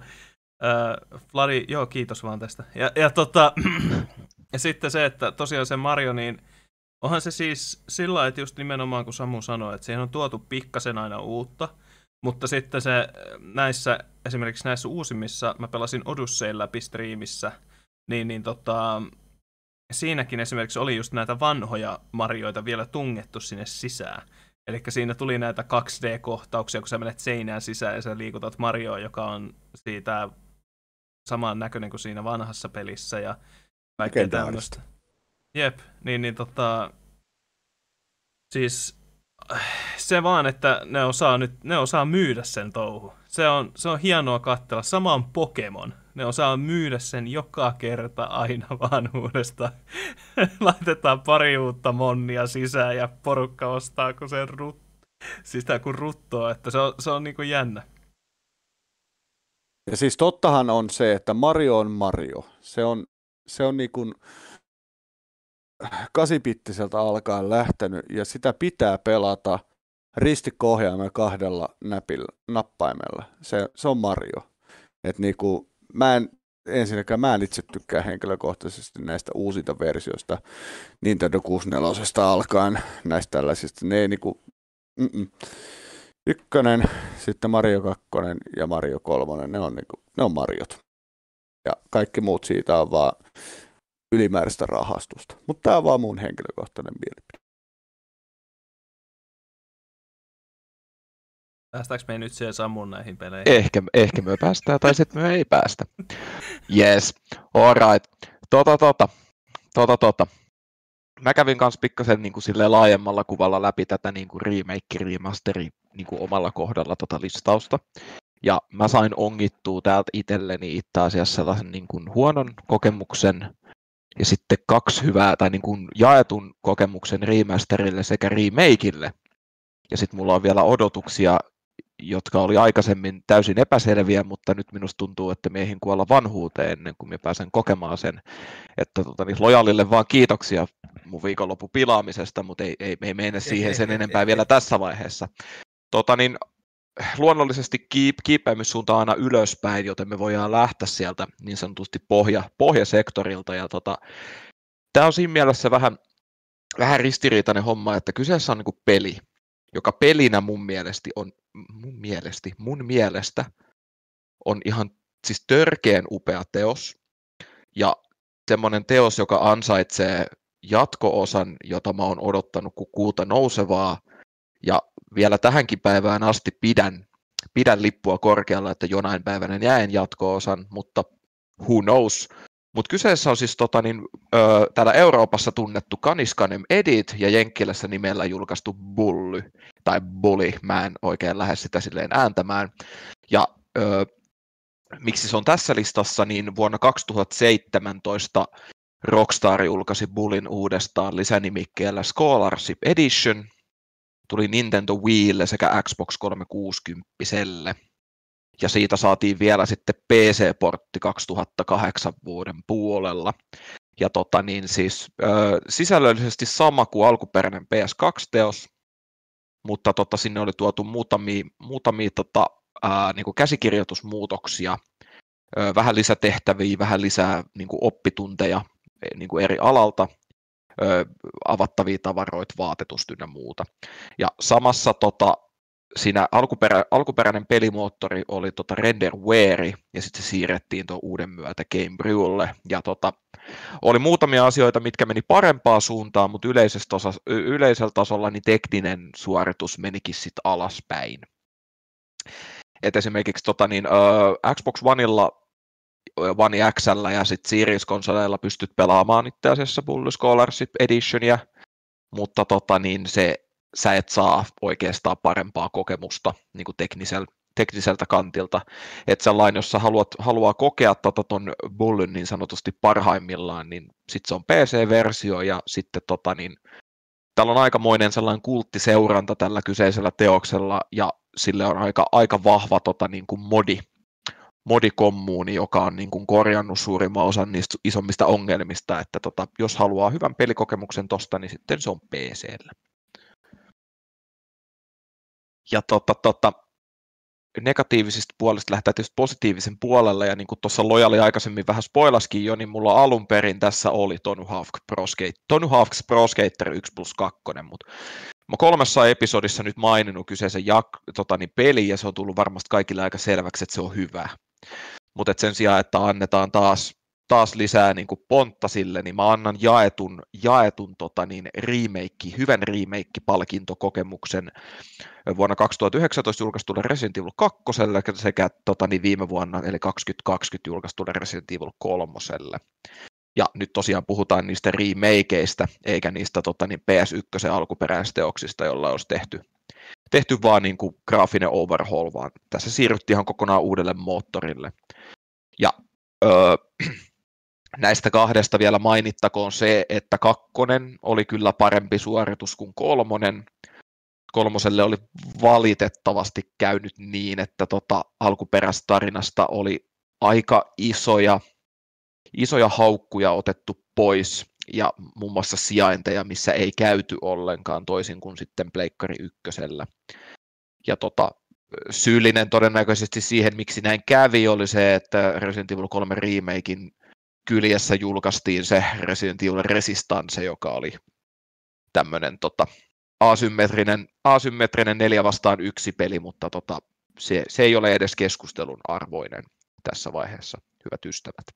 äh, Vladi, joo, kiitos vaan tästä. Ja, ja, tota, [clears throat] ja sitten se, että tosiaan se Mario, niin onhan se siis sillä että just nimenomaan kun Samu sanoi, että siihen on tuotu pikkasen aina uutta, mutta sitten se näissä, esimerkiksi näissä uusimmissa, mä pelasin Odyssey läpi striimissä, niin, niin tota, siinäkin esimerkiksi oli just näitä vanhoja Marioita vielä tungettu sinne sisään. Eli siinä tuli näitä 2D-kohtauksia, kun sä menet seinään sisään ja sä liikutat Marioa, joka on siitä saman näköinen kuin siinä vanhassa pelissä ja kaikkea tämmöistä. Jep, niin, niin tota, siis se vaan, että ne osaa nyt, ne osaa myydä sen touhu. Se on, se on hienoa katsella. Sama on Pokemon. Ne osaa myydä sen joka kerta aina [laughs] vaan uudestaan. Laitetaan pari uutta monnia sisään ja porukka ostaa kun sen rut, sitä kun ruttoa, että se on, se on niinku jännä. Ja siis tottahan on se, että Mario on Mario. Se on, se on niin kuin kasipittiseltä alkaen lähtenyt ja sitä pitää pelata ristikko-ohjaimella kahdella näpillä, nappaimella. Se, se on Mario. Et niin kuin, mä en, ensinnäkään mä en itse tykkää henkilökohtaisesti näistä uusinta versioista Nintendo 64 alkaen näistä tällaisista. Ne ei niinku, mm-mm. ykkönen, sitten Mario 2 ja Mario 3, ne on, niinku, ne on Mariot. Ja kaikki muut siitä on vaan ylimääräistä rahastusta. Mutta tämä on vaan mun henkilökohtainen mielipide. Päästäänkö me nyt siihen Samun näihin peleihin? Ehkä, ehkä me päästään tai sitten me ei päästä. Yes, alright. Tota, tota, tota, tota. Mä kävin kanssa pikkasen niin kuin silleen laajemmalla kuvalla läpi tätä niin kuin remake, remasteri niin kuin omalla kohdalla tota listausta. Ja mä sain ongittua täältä itselleni itse asiassa sellaisen niin kuin huonon kokemuksen ja sitten kaksi hyvää tai niin kuin jaetun kokemuksen remasterille sekä remakeille. Ja sitten mulla on vielä odotuksia, jotka oli aikaisemmin täysin epäselviä, mutta nyt minusta tuntuu, että meihin kuolla vanhuuteen ennen kuin mä pääsen kokemaan sen. Että tota, niin lojaalille vaan kiitoksia mun viikonloppu pilaamisesta, mutta ei, ei, ei mene siihen sen enempää vielä tässä vaiheessa. Tota, niin, luonnollisesti kiip, aina ylöspäin, joten me voidaan lähteä sieltä niin sanotusti pohja, pohjasektorilta. Ja tota, tämä on siinä mielessä vähän, vähän ristiriitainen homma, että kyseessä on niin peli, joka pelinä mun mielestä on, mun mielestä, mun mielestä on ihan siis törkeän upea teos. Ja semmoinen teos, joka ansaitsee jatko-osan, jota mä oon odottanut kuin kuuta nousevaa, ja vielä tähänkin päivään asti pidän, pidän lippua korkealla, että jonain päivänä jäen jatko-osan, mutta who knows. Mutta kyseessä on siis tota, niin, ö, täällä Euroopassa tunnettu Kaniskanem Edit ja Jenkkilässä nimellä julkaistu Bully, tai Bully, mä en oikein lähde sitä silleen ääntämään. Ja ö, miksi se on tässä listassa, niin vuonna 2017 Rockstar julkaisi Bullin uudestaan lisänimikkeellä Scholarship Edition, tuli Nintendo Wiille sekä Xbox 360 ja siitä saatiin vielä sitten PC-portti 2008 vuoden puolella. Ja tota niin siis ö, sisällöllisesti sama kuin alkuperäinen PS2-teos, mutta tota, sinne oli tuotu muutamia, muutamia tota, ää, niin kuin käsikirjoitusmuutoksia, ö, vähän lisätehtäviä, vähän lisää niin kuin oppitunteja e, niin kuin eri alalta, ö, avattavia tavaroita, vaatetusta ynnä muuta. Ja samassa tota, siinä alkuperä, alkuperäinen pelimoottori oli tota renderware ja sitten se siirrettiin tuon uuden myötä Gamebrewlle ja tota, oli muutamia asioita, mitkä meni parempaan suuntaan, mutta osa, yleisellä tasolla niin tekninen suoritus menikin sitten alaspäin. Et esimerkiksi tota, niin, uh, Xbox Oneilla One X ja sitten Series-konsoleilla pystyt pelaamaan itse asiassa Bully Scholarship Editionia, mutta tota, niin se sä et saa oikeastaan parempaa kokemusta niin kuin teknisel, tekniseltä kantilta. Että sellainen, jos sä haluat, haluaa kokea tota ton Bullyn niin sanotusti parhaimmillaan, niin sitten se on PC-versio ja sitten tota niin, täällä on aikamoinen sellainen kulttiseuranta tällä kyseisellä teoksella ja sille on aika, aika vahva tota, niin kuin modi, modikommuuni, joka on niin kuin korjannut suurimman osan niistä isommista ongelmista, että tota, jos haluaa hyvän pelikokemuksen tosta, niin sitten se on PCllä. Ja tota, tota, negatiivisista puolista lähtee tietysti positiivisen puolelle, ja niin kuin tuossa Lojali aikaisemmin vähän spoilaskin jo, niin mulla alun perin tässä oli Tony Hawk Pro, Skate, Tony Hawk's Pro Skater 1 plus 2, mutta mä kolmessa episodissa nyt maininnut kyseisen jak- tota, niin peli, ja se on tullut varmasti kaikille aika selväksi, että se on hyvä. Mutta sen sijaan, että annetaan taas taas lisää niin kuin pontta sille, niin mä annan jaetun, jaetun tota niin, remake, hyvän remake-palkintokokemuksen vuonna 2019 julkaistulle Resident Evil 2 sekä tota niin, viime vuonna, eli 2020 julkaistulle Resident Evil 3. Ja nyt tosiaan puhutaan niistä remakeista, eikä niistä tota, niin PS1 alkuperäisteoksista, jolla olisi tehty, tehty vaan niin kuin graafinen overhaul, vaan tässä siirryttiin ihan kokonaan uudelle moottorille. Ja öö, [clears throat] näistä kahdesta vielä mainittakoon se, että kakkonen oli kyllä parempi suoritus kuin kolmonen. Kolmoselle oli valitettavasti käynyt niin, että tota, alkuperäistarinasta oli aika isoja, isoja haukkuja otettu pois ja muun muassa sijainteja, missä ei käyty ollenkaan toisin kuin sitten Pleikkari ykkösellä. Ja tota, syyllinen todennäköisesti siihen, miksi näin kävi, oli se, että Resident Evil 3 remakein kyljessä julkaistiin se Resident Evil Resistance, joka oli tämmöinen tota, asymmetrinen, asymmetrinen neljä vastaan yksi peli, mutta tota, se, se ei ole edes keskustelun arvoinen tässä vaiheessa, hyvät ystävät.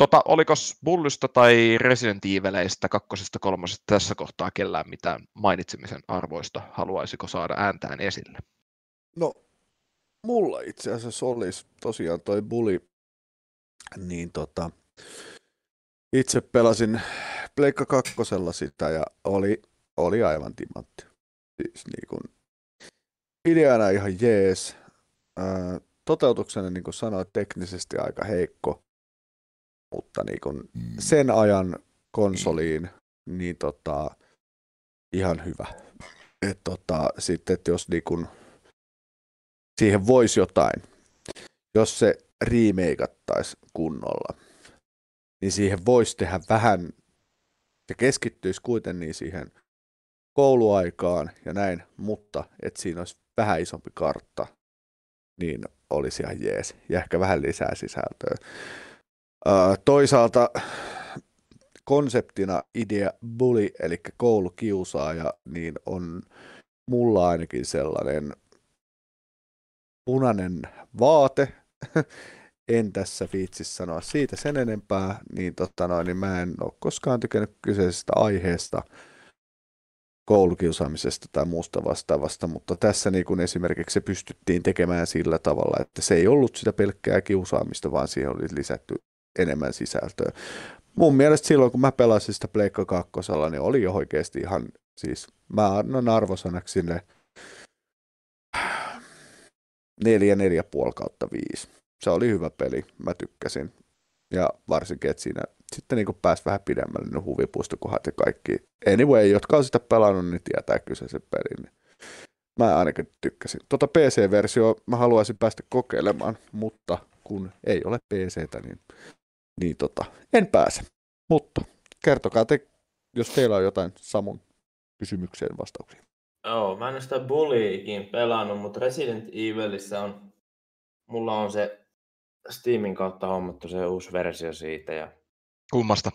Tota, oliko Bullysta tai Resident Evileistä kakkosesta kolmosesta tässä kohtaa kellään mitään mainitsemisen arvoista? Haluaisiko saada ääntään esille? No, mulla itse asiassa olisi tosiaan toi Bully, niin tota, itse pelasin Pleikka kakkosella sitä ja oli, oli aivan timantti. Siis niin kuin, ideana ihan jees. Ää, toteutuksena, niin kuin sanoit, teknisesti aika heikko, mutta niin kuin sen ajan konsoliin, niin tota, ihan hyvä. Et tota, sitten, että jos niin kuin, siihen voisi jotain, jos se remakeattaisi kunnolla, niin siihen voisi tehdä vähän, se keskittyisi kuitenkin siihen kouluaikaan ja näin, mutta että siinä olisi vähän isompi kartta, niin olisi ihan jees. Ja ehkä vähän lisää sisältöä. Toisaalta konseptina idea bully, eli koulukiusaaja, niin on mulla ainakin sellainen punainen vaate. [laughs] en tässä viitsi sanoa siitä sen enempää, niin, tota noin, niin mä en ole koskaan tykännyt kyseisestä aiheesta koulukiusaamisesta tai muusta vastaavasta, mutta tässä niin kun esimerkiksi se pystyttiin tekemään sillä tavalla, että se ei ollut sitä pelkkää kiusaamista, vaan siihen oli lisätty enemmän sisältöä. Mun mielestä silloin, kun mä pelasin sitä Pleikka 2, niin oli jo oikeasti ihan, siis mä annan arvosanaksi sinne neljä, neljä puoli kautta viisi. Se oli hyvä peli, mä tykkäsin. Ja varsinkin, että siinä sitten niin pääsi vähän pidemmälle ne huvipuistokohat ja kaikki. Anyway, jotka on sitä pelannut, niin tietää kyseisen pelin. Niin mä ainakin tykkäsin. Tota PC-versio mä haluaisin päästä kokeilemaan, mutta kun ei ole PCtä, niin, niin tota, en pääse. Mutta kertokaa te, jos teillä on jotain Samun kysymykseen vastauksia. Joo, mä en ole sitä Bullyikin pelannut, mutta Resident Evilissä on, mulla on se Steamin kautta hommattu se uusi versio siitä ja Kummasta?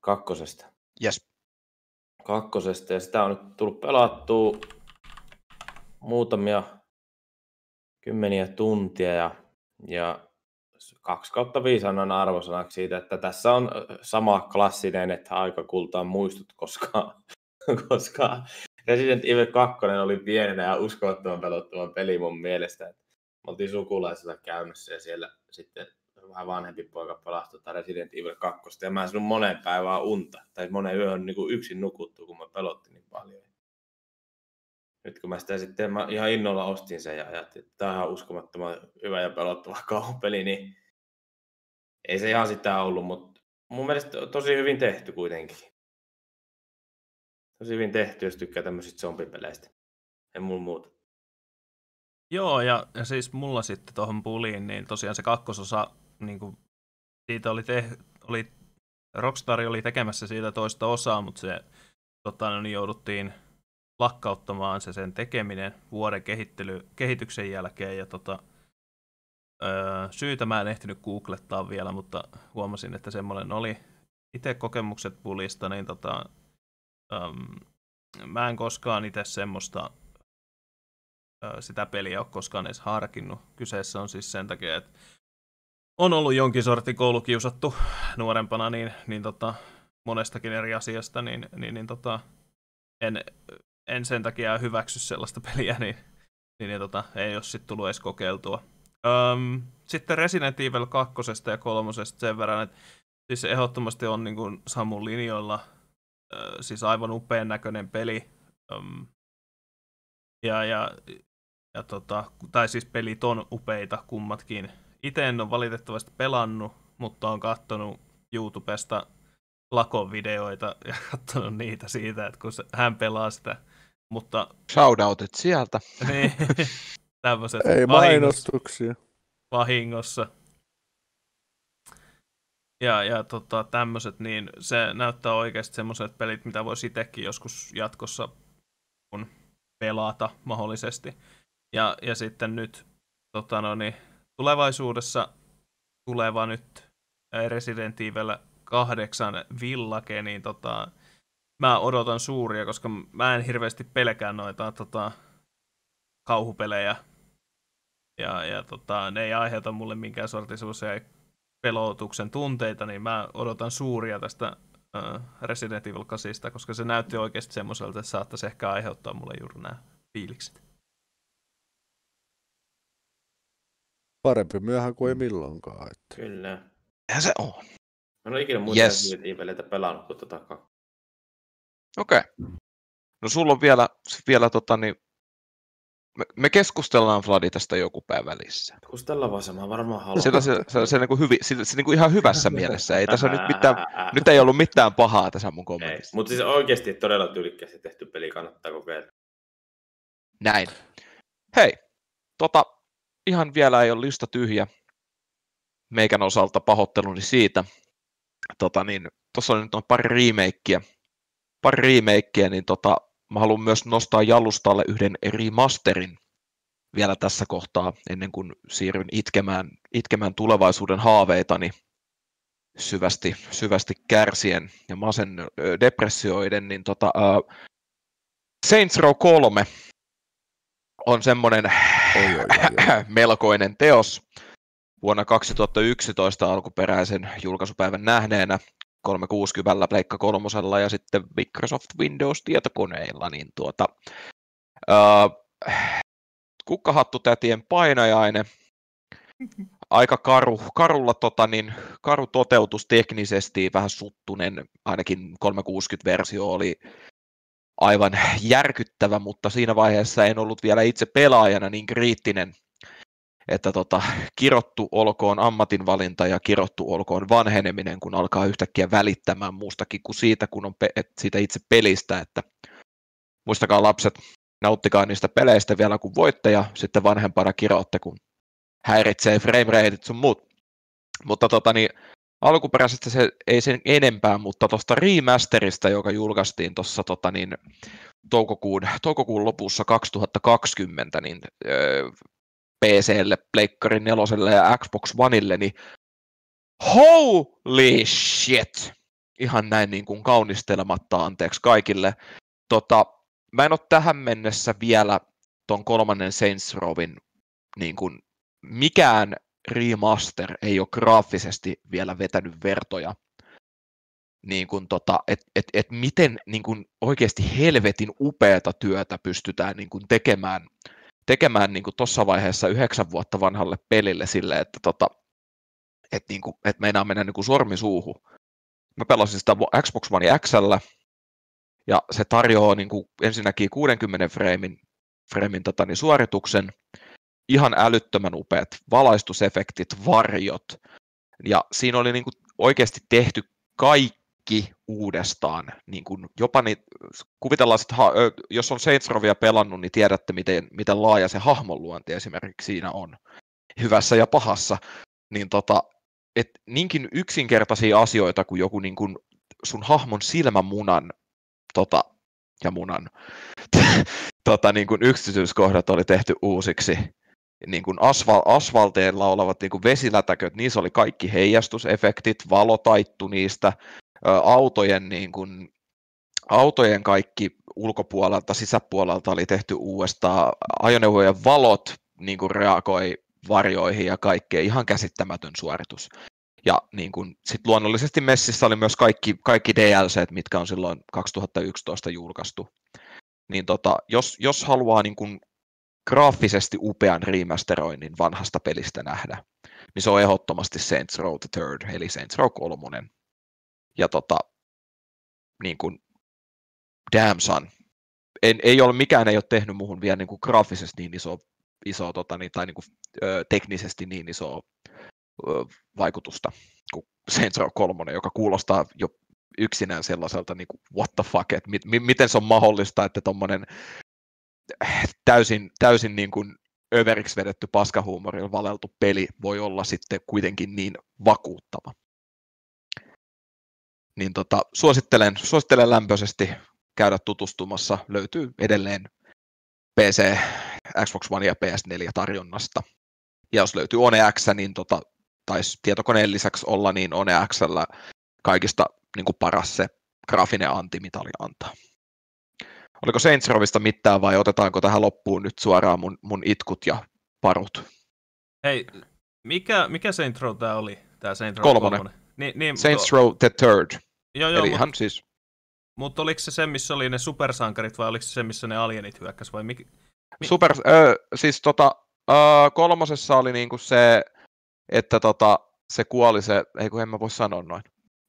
kakkosesta. Yes. Kakkosesta ja sitä on nyt tullut pelattua muutamia kymmeniä tuntia ja, ja 2 kautta 5 annan arvosanaksi siitä, että tässä on sama klassinen, että aika kultaan muistut, koska, [laughs] koska Resident Evil 2 oli pienenä ja uskomattoman pelottavan peli mun mielestä. Me oltiin sukulaisilla käymässä ja siellä sitten vähän vanhempi poika pelasi tota Resident Evil 2. Ja mä en moneen päivään unta. Tai moneen yöhön niin kuin yksin nukuttu, kun mä pelotti niin paljon. Nyt kun mä sitä sitten mä ihan innolla ostin sen ja ajattelin, että tämä on uskomattoman hyvä ja pelottava [laughs] kauhupeli, niin ei se ihan sitä ollut, mutta mun mielestä tosi hyvin tehty kuitenkin. Tosi hyvin tehty, jos tykkää tämmöisistä zombipeleistä. En mulla muuta. Joo, ja, ja siis mulla sitten tuohon puliin, niin tosiaan se kakkososa, niin kuin, siitä oli, te, oli, Rockstar oli tekemässä siitä toista osaa, mutta se tota, no niin jouduttiin lakkauttamaan se sen tekeminen vuoden kehittely, kehityksen jälkeen, ja tota, öö, syytä mä en ehtinyt googlettaa vielä, mutta huomasin, että semmoinen oli itse kokemukset pulista, niin tota, Um, mä en koskaan itse semmoista ö, sitä peliä ole koskaan edes harkinnut. Kyseessä on siis sen takia, että on ollut jonkin sortin koulukiusattu nuorempana, niin, niin tota, monestakin eri asiasta, niin, niin, niin tota, en, en sen takia hyväksy sellaista [laughs] peliä, niin, niin, niin tota, ei ole sitten tullut edes kokeiltua. Öm, sitten Resident Evil 2 ja 3 sen verran, että siis ehdottomasti on niin kuin Samun linjoilla – siis aivan upean näköinen peli. ja, ja, ja tota, tai siis pelit on upeita kummatkin. Itse en ole valitettavasti pelannut, mutta on katsonut YouTubesta Lakon videoita ja [laughs] katsonut niitä siitä, että kun hän pelaa sitä. Mutta... Shoutoutit sieltä. [laughs] niin, tämmöiset Ei mainostuksia. Vahingossa ja, ja tota, tämmöiset, niin se näyttää oikeasti semmoiset pelit, mitä voisi itsekin joskus jatkossa kun pelata mahdollisesti. Ja, ja sitten nyt tota no, niin, tulevaisuudessa tuleva nyt Resident Evil 8 villake, niin tota, mä odotan suuria, koska mä en hirveästi pelkää noita tota, kauhupelejä. Ja, ja tota, ne ei aiheuta mulle minkään sortin pelotuksen tunteita, niin mä odotan suuria tästä uh, Resident Evil 8, koska se näytti oikeasti semmoiselta, että saattaisi ehkä aiheuttaa mulle juuri nämä fiilikset. Parempi myöhään kuin ei milloinkaan. Että. Kyllä. Eihän se on. Mä en ole ikinä muita yes. Resident pelannut kuin tota Okei. Okay. No sulla on vielä, vielä tota, niin, me, me keskustellaan Vladi tästä joku päivä lisää. Kustella vaan se, mä varmaan haluan. Sillä se, se, se, niin kuin hyvi, se, se niin kuin ihan hyvässä mielessä. Ei tässä nyt, mitään, [laughs] nyt ei ollut mitään pahaa tässä mun kommentissa. Mutta siis oikeasti todella tyylikkästi tehty peli, kannattaa kokeilla. Näin. Hei, tota, ihan vielä ei ole lista tyhjä meikän osalta pahoitteluni siitä. Tota, niin, tuossa on nyt noin pari remakeä, pari remakeä, niin tota, mä haluan myös nostaa jalustalle yhden remasterin vielä tässä kohtaa, ennen kuin siirryn itkemään, itkemään tulevaisuuden haaveitani syvästi, syvästi kärsien ja masen depressioiden, niin tota, uh, Saints Row 3 on semmoinen Oi, oi, oi, oi. [clears throat] melkoinen teos. Vuonna 2011 alkuperäisen julkaisupäivän nähneenä 360 Pleikka kolmosella ja sitten Microsoft Windows-tietokoneilla, niin tuota, ää, kukkahattutätien painajainen, [laughs] aika karu, karulla tota, niin, karu toteutus teknisesti, vähän suttunen, ainakin 360-versio oli aivan järkyttävä, mutta siinä vaiheessa en ollut vielä itse pelaajana niin kriittinen, että tota, kirottu olkoon ammatinvalinta ja kirottu olkoon vanheneminen, kun alkaa yhtäkkiä välittämään muustakin kuin siitä, kun on pe- siitä itse pelistä, että muistakaa lapset, nauttikaa niistä peleistä vielä kun voitte ja sitten vanhempana kiroatte, kun häiritsee frame rateit sun muut. Mutta tota, niin, alkuperäisestä se ei sen enempää, mutta tuosta remasterista, joka julkaistiin tuossa tota, niin, toukokuun, toukokuun lopussa 2020, niin öö, PClle, Pleikkarin neloselle ja Xbox Oneille, niin holy shit! Ihan näin niin kuin kaunistelematta anteeksi kaikille. Tota, mä en ole tähän mennessä vielä ton kolmannen Saints Rowin niin kuin mikään remaster ei ole graafisesti vielä vetänyt vertoja. Niin kuin tota, et, et, et miten niin kuin oikeasti helvetin upeata työtä pystytään niin kuin tekemään tekemään niin tuossa vaiheessa yhdeksän vuotta vanhalle pelille sille, että tota, et niin kuin, et meinaa mennä niin kuin sormi suuhun. Mä pelasin sitä Xbox One XL, ja se tarjoaa niin kuin ensinnäkin 60 framein, framein tota, niin suorituksen, ihan älyttömän upeat valaistusefektit, varjot, ja siinä oli niin kuin oikeasti tehty kaikki uudestaan. Niin kuin jopa niin, kuvitellaan, että jos on Saints Rowia pelannut, niin tiedätte, miten, miten laaja se hahmonluonti esimerkiksi siinä on, hyvässä ja pahassa. Niin tota, et niinkin yksinkertaisia asioita kuin joku niin kuin sun hahmon silmämunan tota, ja munan [laughs] tota, niin kuin yksityiskohdat oli tehty uusiksi. Niin kuin asfal- asfalteilla olevat niin kuin vesilätäköt, niissä oli kaikki heijastusefektit, valo taittu niistä, autojen, niin kuin, autojen kaikki ulkopuolelta, sisäpuolelta oli tehty uudestaan, ajoneuvojen valot niin kuin reagoi varjoihin ja kaikkea, ihan käsittämätön suoritus. Ja niin kuin, sit luonnollisesti messissä oli myös kaikki, kaikki DLC, mitkä on silloin 2011 julkaistu. Niin tota, jos, jos haluaa niin kuin graafisesti upean remasteroinnin vanhasta pelistä nähdä, niin se on ehdottomasti Saints Row the Third, eli Saints Row 3. Ja tota, niin kuin, damn son. En, ei ole, mikään ei ole tehnyt muuhun vielä niin kuin graafisesti niin iso, iso tota, niin, tai niin kuin, ö, teknisesti niin iso ö, vaikutusta kuin Saints Row 3, joka kuulostaa jo yksinään sellaiselta niin kuin, what the fuck, että mi, mi, miten se on mahdollista, että tuommoinen täysin, täysin niin kuin överiksi vedetty paskahuumorilla valeltu peli voi olla sitten kuitenkin niin vakuuttava niin tota, suosittelen, suosittelen lämpöisesti käydä tutustumassa. Löytyy edelleen PC, Xbox One ja PS4 tarjonnasta. Ja jos löytyy One X, niin tota, taisi tietokoneen lisäksi olla, niin One Xllä kaikista niin kuin paras se graafinen antimitali antaa. Oliko Saints Rowista mitään vai otetaanko tähän loppuun nyt suoraan mun, mun itkut ja parut? Hei, mikä, mikä Saints Row tämä oli? Tää Saints Row Kolmonen. kolmonen? Niin, niin, Saints Row the Third. Joo, joo, Eli mutta ihan siis mut oliko se se, missä oli ne supersankarit vai oliko se se, missä ne alienit hyökkäs vai mikä? Mi- Super, ö, siis tota, ö, kolmosessa oli niinku se, että tota, se kuoli se, ei kun en mä voi sanoa noin,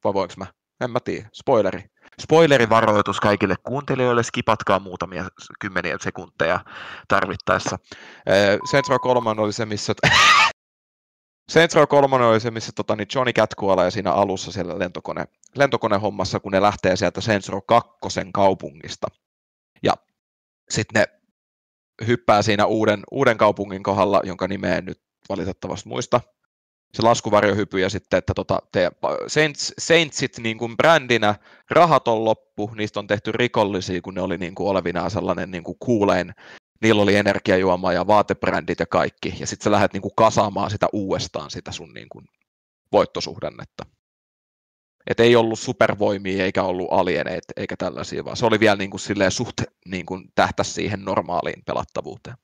vai voinko mä? En mä tiedä, spoileri. spoilerivaroitus kaikille kuuntelijoille, skipatkaa muutamia kymmeniä sekunteja tarvittaessa. Saints Row 3 oli se, missä Saints Row 3 oli se, missä tota, niin Johnny Cat kuolee siinä alussa siellä lentokone, lentokonehommassa, kun ne lähtee sieltä Saints Row 2 kaupungista. Ja sitten ne hyppää siinä uuden, uuden kaupungin kohdalla, jonka nimeä en nyt valitettavasti muista. Se laskuvarjohypy ja sitten, että tota, te, Saints, Saintsit niin kuin brändinä, rahat on loppu, niistä on tehty rikollisia, kun ne oli niin kuin olevinaan sellainen niin kuin kuulein niillä oli energiajuoma ja vaatebrändit ja kaikki, ja sitten sä lähdet niinku kasaamaan sitä uudestaan, sitä sun niinku voittosuhdannetta. Et ei ollut supervoimia eikä ollut alieneet eikä tällaisia, vaan se oli vielä niinku silleen suht niinku tähtäs siihen normaaliin pelattavuuteen.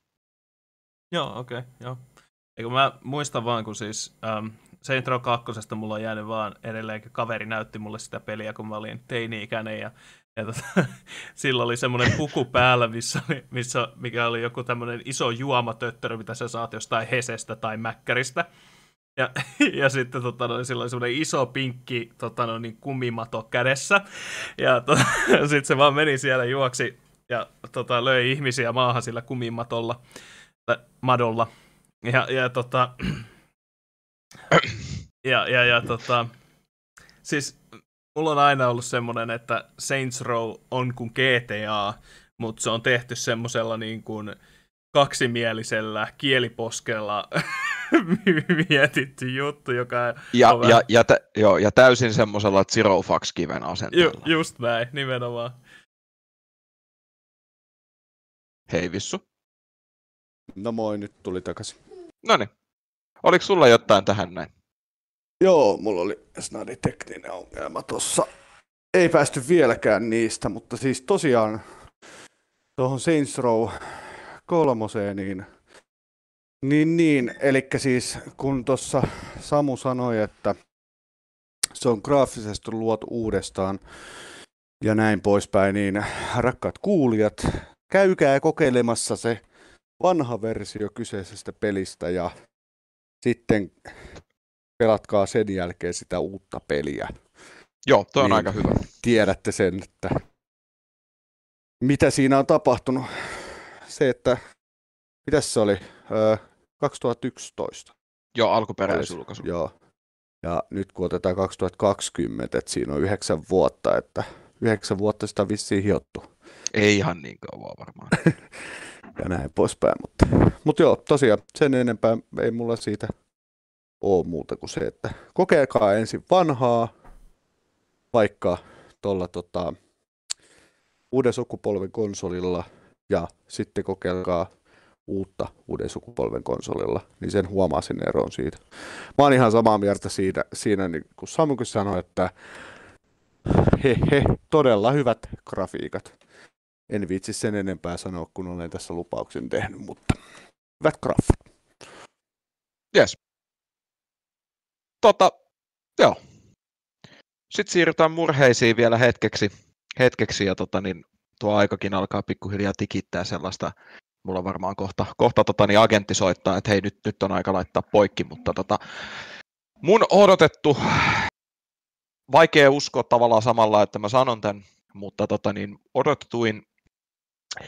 Joo, okei, okay, joo. Eikö mä muistan vaan, kun siis ähm, Saint Row 2. mulla on jäänyt vaan edelleenkin, kaveri näytti mulle sitä peliä, kun mä olin teini-ikäinen, ja ja tota, [laughs] sillä oli semmoinen puku päällä, missä, missä, mikä oli joku tämmöinen iso juomatöttörö, mitä sä saat jostain Hesestä tai Mäkkäristä. Ja, [laughs] ja sitten tota, no, sillä oli semmoinen iso pinkki tota, no, niin kumimato kädessä. Ja tota, [laughs] sitten se vaan meni siellä juoksi ja tota, löi ihmisiä maahan sillä kumimatolla, madolla. Ja, ja, tota, [clears throat] ja, ja, ja tota, siis mulla on aina ollut semmoinen, että Saints Row on kuin GTA, mutta se on tehty semmoisella niin kuin kaksimielisellä kieliposkella [laughs] mietitty juttu, joka ja, on ja, ja, tä, joo, ja täysin semmoisella zero fucks kiven asenteella. Ju, just näin, nimenomaan. Hei Vissu. No moi, nyt tuli takaisin. No niin. Oliko sulla jotain tähän näin? Joo, mulla oli snadi tekninen ongelma tossa. Ei päästy vieläkään niistä, mutta siis tosiaan tuohon Saints Row kolmoseen, niin, niin, niin eli siis kun tuossa Samu sanoi, että se on graafisesti luotu uudestaan ja näin poispäin, niin rakkaat kuulijat, käykää kokeilemassa se vanha versio kyseisestä pelistä ja sitten pelatkaa sen jälkeen sitä uutta peliä. Joo, toi on niin aika hyvä. Tiedätte sen, että mitä siinä on tapahtunut. Se, että mitäs se oli? Öö, 2011. Joo, alkuperäisulkaisu. Joo. Ja nyt kun otetaan 2020, että siinä on yhdeksän vuotta, että yhdeksän vuotta sitä on vissiin hiottu. Ei ihan niin kauan varmaan. [laughs] ja näin poispäin, mutta, mutta joo, tosiaan sen enempää ei mulla siitä ole muuta kuin se, että kokeilkaa ensin vanhaa, vaikka tuolla tota, uuden sukupolven konsolilla ja sitten kokeilkaa uutta uuden sukupolven konsolilla, niin sen huomaa sen eron siitä. Mä oon ihan samaa mieltä siitä, siinä, niin kun Samukin sanoi, että he, he, todella hyvät grafiikat. En viitsi sen enempää sanoa, kun olen tässä lupauksen tehnyt, mutta hyvät graffat. Yes tota, joo. Sitten siirrytään murheisiin vielä hetkeksi. hetkeksi ja tota, niin tuo aikakin alkaa pikkuhiljaa tikittää sellaista. Mulla varmaan kohta, kohta tota, niin agentti soittaa, että hei nyt, nyt on aika laittaa poikki, mutta tota, mun odotettu, vaikea uskoa tavallaan samalla, että mä sanon tämän, mutta tota, niin odotetuin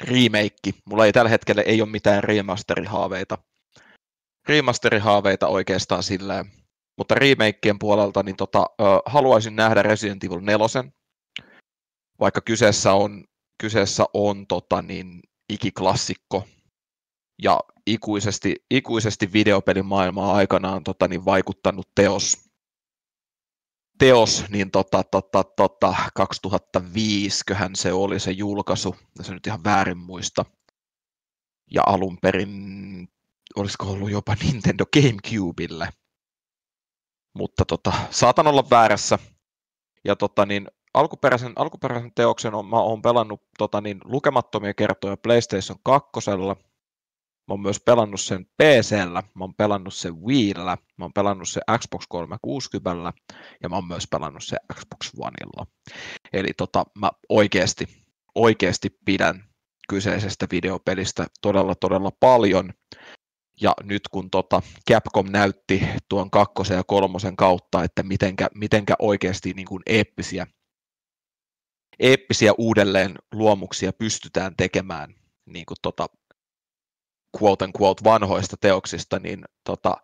remake. Mulla ei tällä hetkellä ei ole mitään remasterihaaveita. Remasterihaaveita oikeastaan sillä mutta remakeien puolelta niin tota, haluaisin nähdä Resident Evil 4, vaikka kyseessä on, kyseessä on tota, niin, ikiklassikko. Ja ikuisesti, ikuisesti videopelin maailmaa aikanaan tota, niin, vaikuttanut teos, teos, niin tota, tota, tota, 2005 köhän se oli se julkaisu, se nyt ihan väärin muista. Ja alun perin, olisiko ollut jopa Nintendo Gamecubelle mutta tota, saatan olla väärässä. Ja tota, niin, alkuperäisen, alkuperäisen teoksen on, mä oon pelannut tota, niin, lukemattomia kertoja PlayStation 2. Mä oon myös pelannut sen PCllä, mä oon pelannut sen Wiillä, mä oon pelannut sen Xbox 360 ja mä oon myös pelannut sen Xbox Oneilla. Eli tota, mä oikeasti, oikeasti pidän kyseisestä videopelistä todella todella paljon. Ja nyt kun tota Capcom näytti tuon kakkosen ja kolmosen kautta, että mitenkä, mitenkä oikeasti niin kuin eeppisiä, eeppisiä uudelleen luomuksia pystytään tekemään niin kuin tota, quote unquote vanhoista teoksista, niin tota,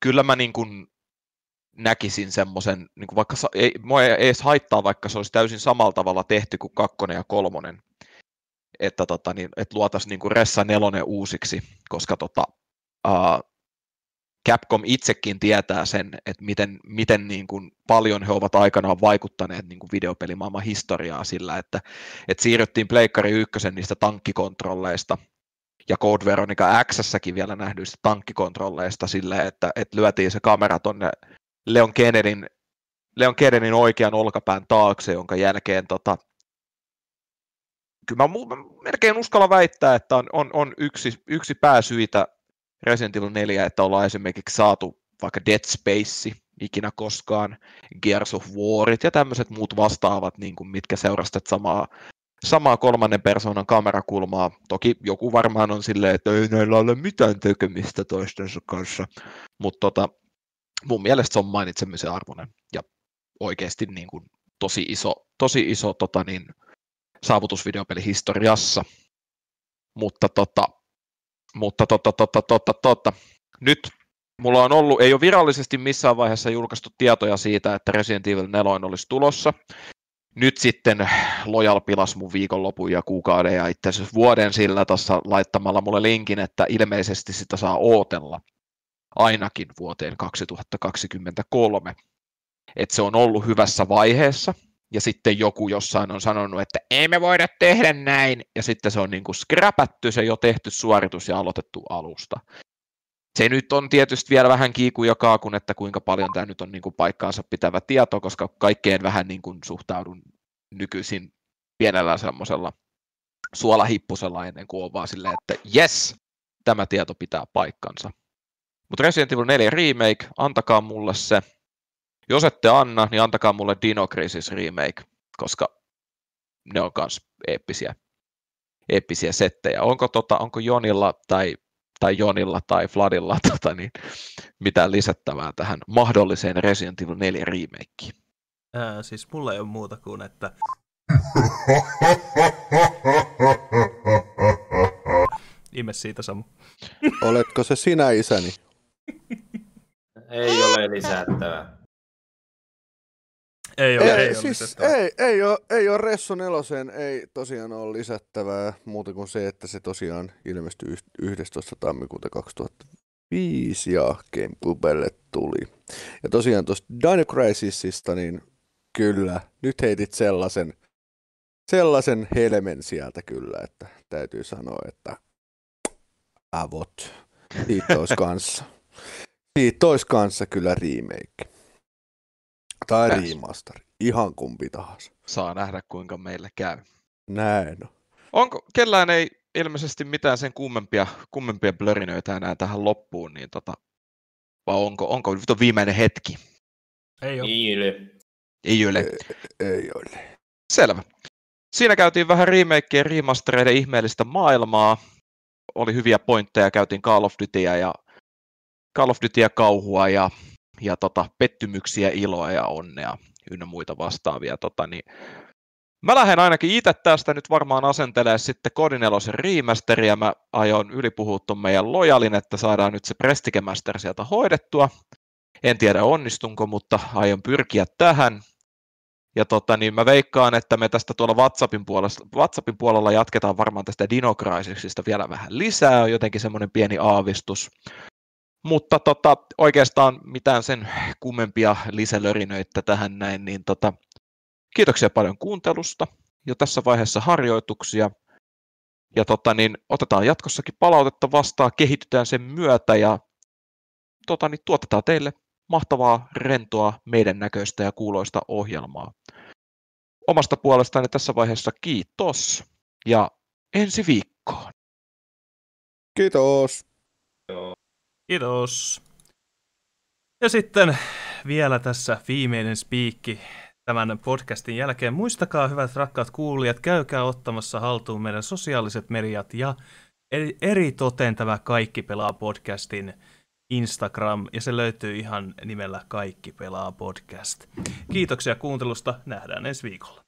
kyllä mä niin kuin näkisin semmoisen, niin kuin vaikka ei, mua ei edes haittaa, vaikka se olisi täysin samalla tavalla tehty kuin kakkonen ja kolmonen, että, tota, niin, että luotaisiin niin Ressa nelonen uusiksi, koska tota, uh, Capcom itsekin tietää sen, että miten, miten niin kuin paljon he ovat aikanaan vaikuttaneet niin kuin videopelimaailman historiaa sillä, että, että siirryttiin Pleikkari 1 niistä tankkikontrolleista ja Code Veronica x vielä nähdyistä tankkikontrolleista sille, että, että lyötiin se kamera tonne Leon Kennedyn, Leon Kennedyn oikean olkapään taakse, jonka jälkeen tota, kyllä mä, mä melkein uskalla väittää, että on, on, on yksi, yksi pääsyitä Resident Evil 4, että ollaan esimerkiksi saatu vaikka Dead Space ikinä koskaan, Gears of Warit ja tämmöiset muut vastaavat, niin kuin mitkä seurastat samaa, samaa kolmannen persoonan kamerakulmaa. Toki joku varmaan on silleen, että ei näillä ole mitään tekemistä toistensa kanssa, mutta tota, mun mielestä se on mainitsemisen arvoinen ja oikeasti niin kuin tosi iso, tosi iso tota niin, saavutus videopelihistoriassa. Mutta tota, mutta tota, tota, tota, tota. nyt mulla on ollut, ei ole virallisesti missään vaiheessa julkaistu tietoja siitä, että Resident Evil 4 olisi tulossa. Nyt sitten Loyal pilas mun viikonlopun ja kuukauden ja itse asiassa vuoden sillä tuossa laittamalla mulle linkin, että ilmeisesti sitä saa ootella ainakin vuoteen 2023. Että se on ollut hyvässä vaiheessa, ja sitten joku jossain on sanonut, että ei me voida tehdä näin, ja sitten se on niin kuin scrapätty se jo tehty suoritus ja aloitettu alusta. Se nyt on tietysti vielä vähän kiiku ja kaakun, että kuinka paljon tämä nyt on niin kuin paikkaansa pitävä tieto, koska kaikkeen vähän niin kuin suhtaudun nykyisin pienellä semmoisella suolahippusella ennen kuin on vaan silleen, että yes, tämä tieto pitää paikkansa. Mutta Resident Evil 4 Remake, antakaa mulle se. Jos ette anna, niin antakaa mulle Dino Crisis Remake, koska ne on myös eeppisiä, eeppisiä settejä. Onko, tota, onko Jonilla tai, tai Jonilla tai Fladilla [laughs] tota, niin, mitään lisättävää tähän mahdolliseen Resident Evil 4 remakeen? Ää, siis mulla ei ole muuta kuin, että... [laughs] Ime siitä, Samu. Oletko se sinä isäni? Ei ole lisättävää. Ei ole, ei, ei, siis ei, ei, ole, ei ole Resso neloseen, ei tosiaan ole lisättävää muuta kuin se, että se tosiaan ilmestyi 11. tammikuuta 2005 ja Gamecubelle tuli. Ja tosiaan tuosta Dino Crisisista, niin kyllä, nyt heitit sellaisen, sellaisen helmen sieltä kyllä, että täytyy sanoa, että avot, siitä olisi kanssa. Siitä olisi kanssa kyllä remake. Tai Näin. remaster. Ihan kumpi tahansa. Saa nähdä, kuinka meille käy. Näin on. Onko, kellään ei ilmeisesti mitään sen kummempia, kummempia blörinöitä enää tähän loppuun, niin tota, vai onko, onko nyt on viimeinen hetki? Ei ole. Ei ole. Ei ole. Ei, ei ole. Selvä. Siinä käytiin vähän remakeja remastereiden ihmeellistä maailmaa. Oli hyviä pointteja, käytiin Call of Dutyä ja Call of Dutyä kauhua ja ja tota, pettymyksiä, iloa ja onnea ynnä muita vastaavia. Tota, niin Mä lähden ainakin itse tästä nyt varmaan asentelee sitten Kodinelosen remasteria. Mä aion ylipuhua tuon meidän lojalin, että saadaan nyt se Prestige sieltä hoidettua. En tiedä onnistunko, mutta aion pyrkiä tähän. Ja tota, niin mä veikkaan, että me tästä tuolla WhatsAppin puolella, WhatsAppin puolella jatketaan varmaan tästä Dino Crisisista vielä vähän lisää, jotenkin semmoinen pieni aavistus. Mutta tota, oikeastaan mitään sen kummempia lisälörinöitä tähän näin, niin tota, kiitoksia paljon kuuntelusta jo tässä vaiheessa harjoituksia. Ja tota, niin otetaan jatkossakin palautetta vastaan, kehitytään sen myötä ja tota, niin tuotetaan teille mahtavaa, rentoa, meidän näköistä ja kuuloista ohjelmaa. Omasta puolestani tässä vaiheessa kiitos ja ensi viikkoon. Kiitos. Joo. Kiitos. Ja sitten vielä tässä viimeinen spiikki tämän podcastin jälkeen. Muistakaa, hyvät rakkaat kuulijat, käykää ottamassa haltuun meidän sosiaaliset mediat ja eri, eri toteen tämä Kaikki pelaa podcastin Instagram, ja se löytyy ihan nimellä Kaikki pelaa podcast. Kiitoksia kuuntelusta, nähdään ensi viikolla.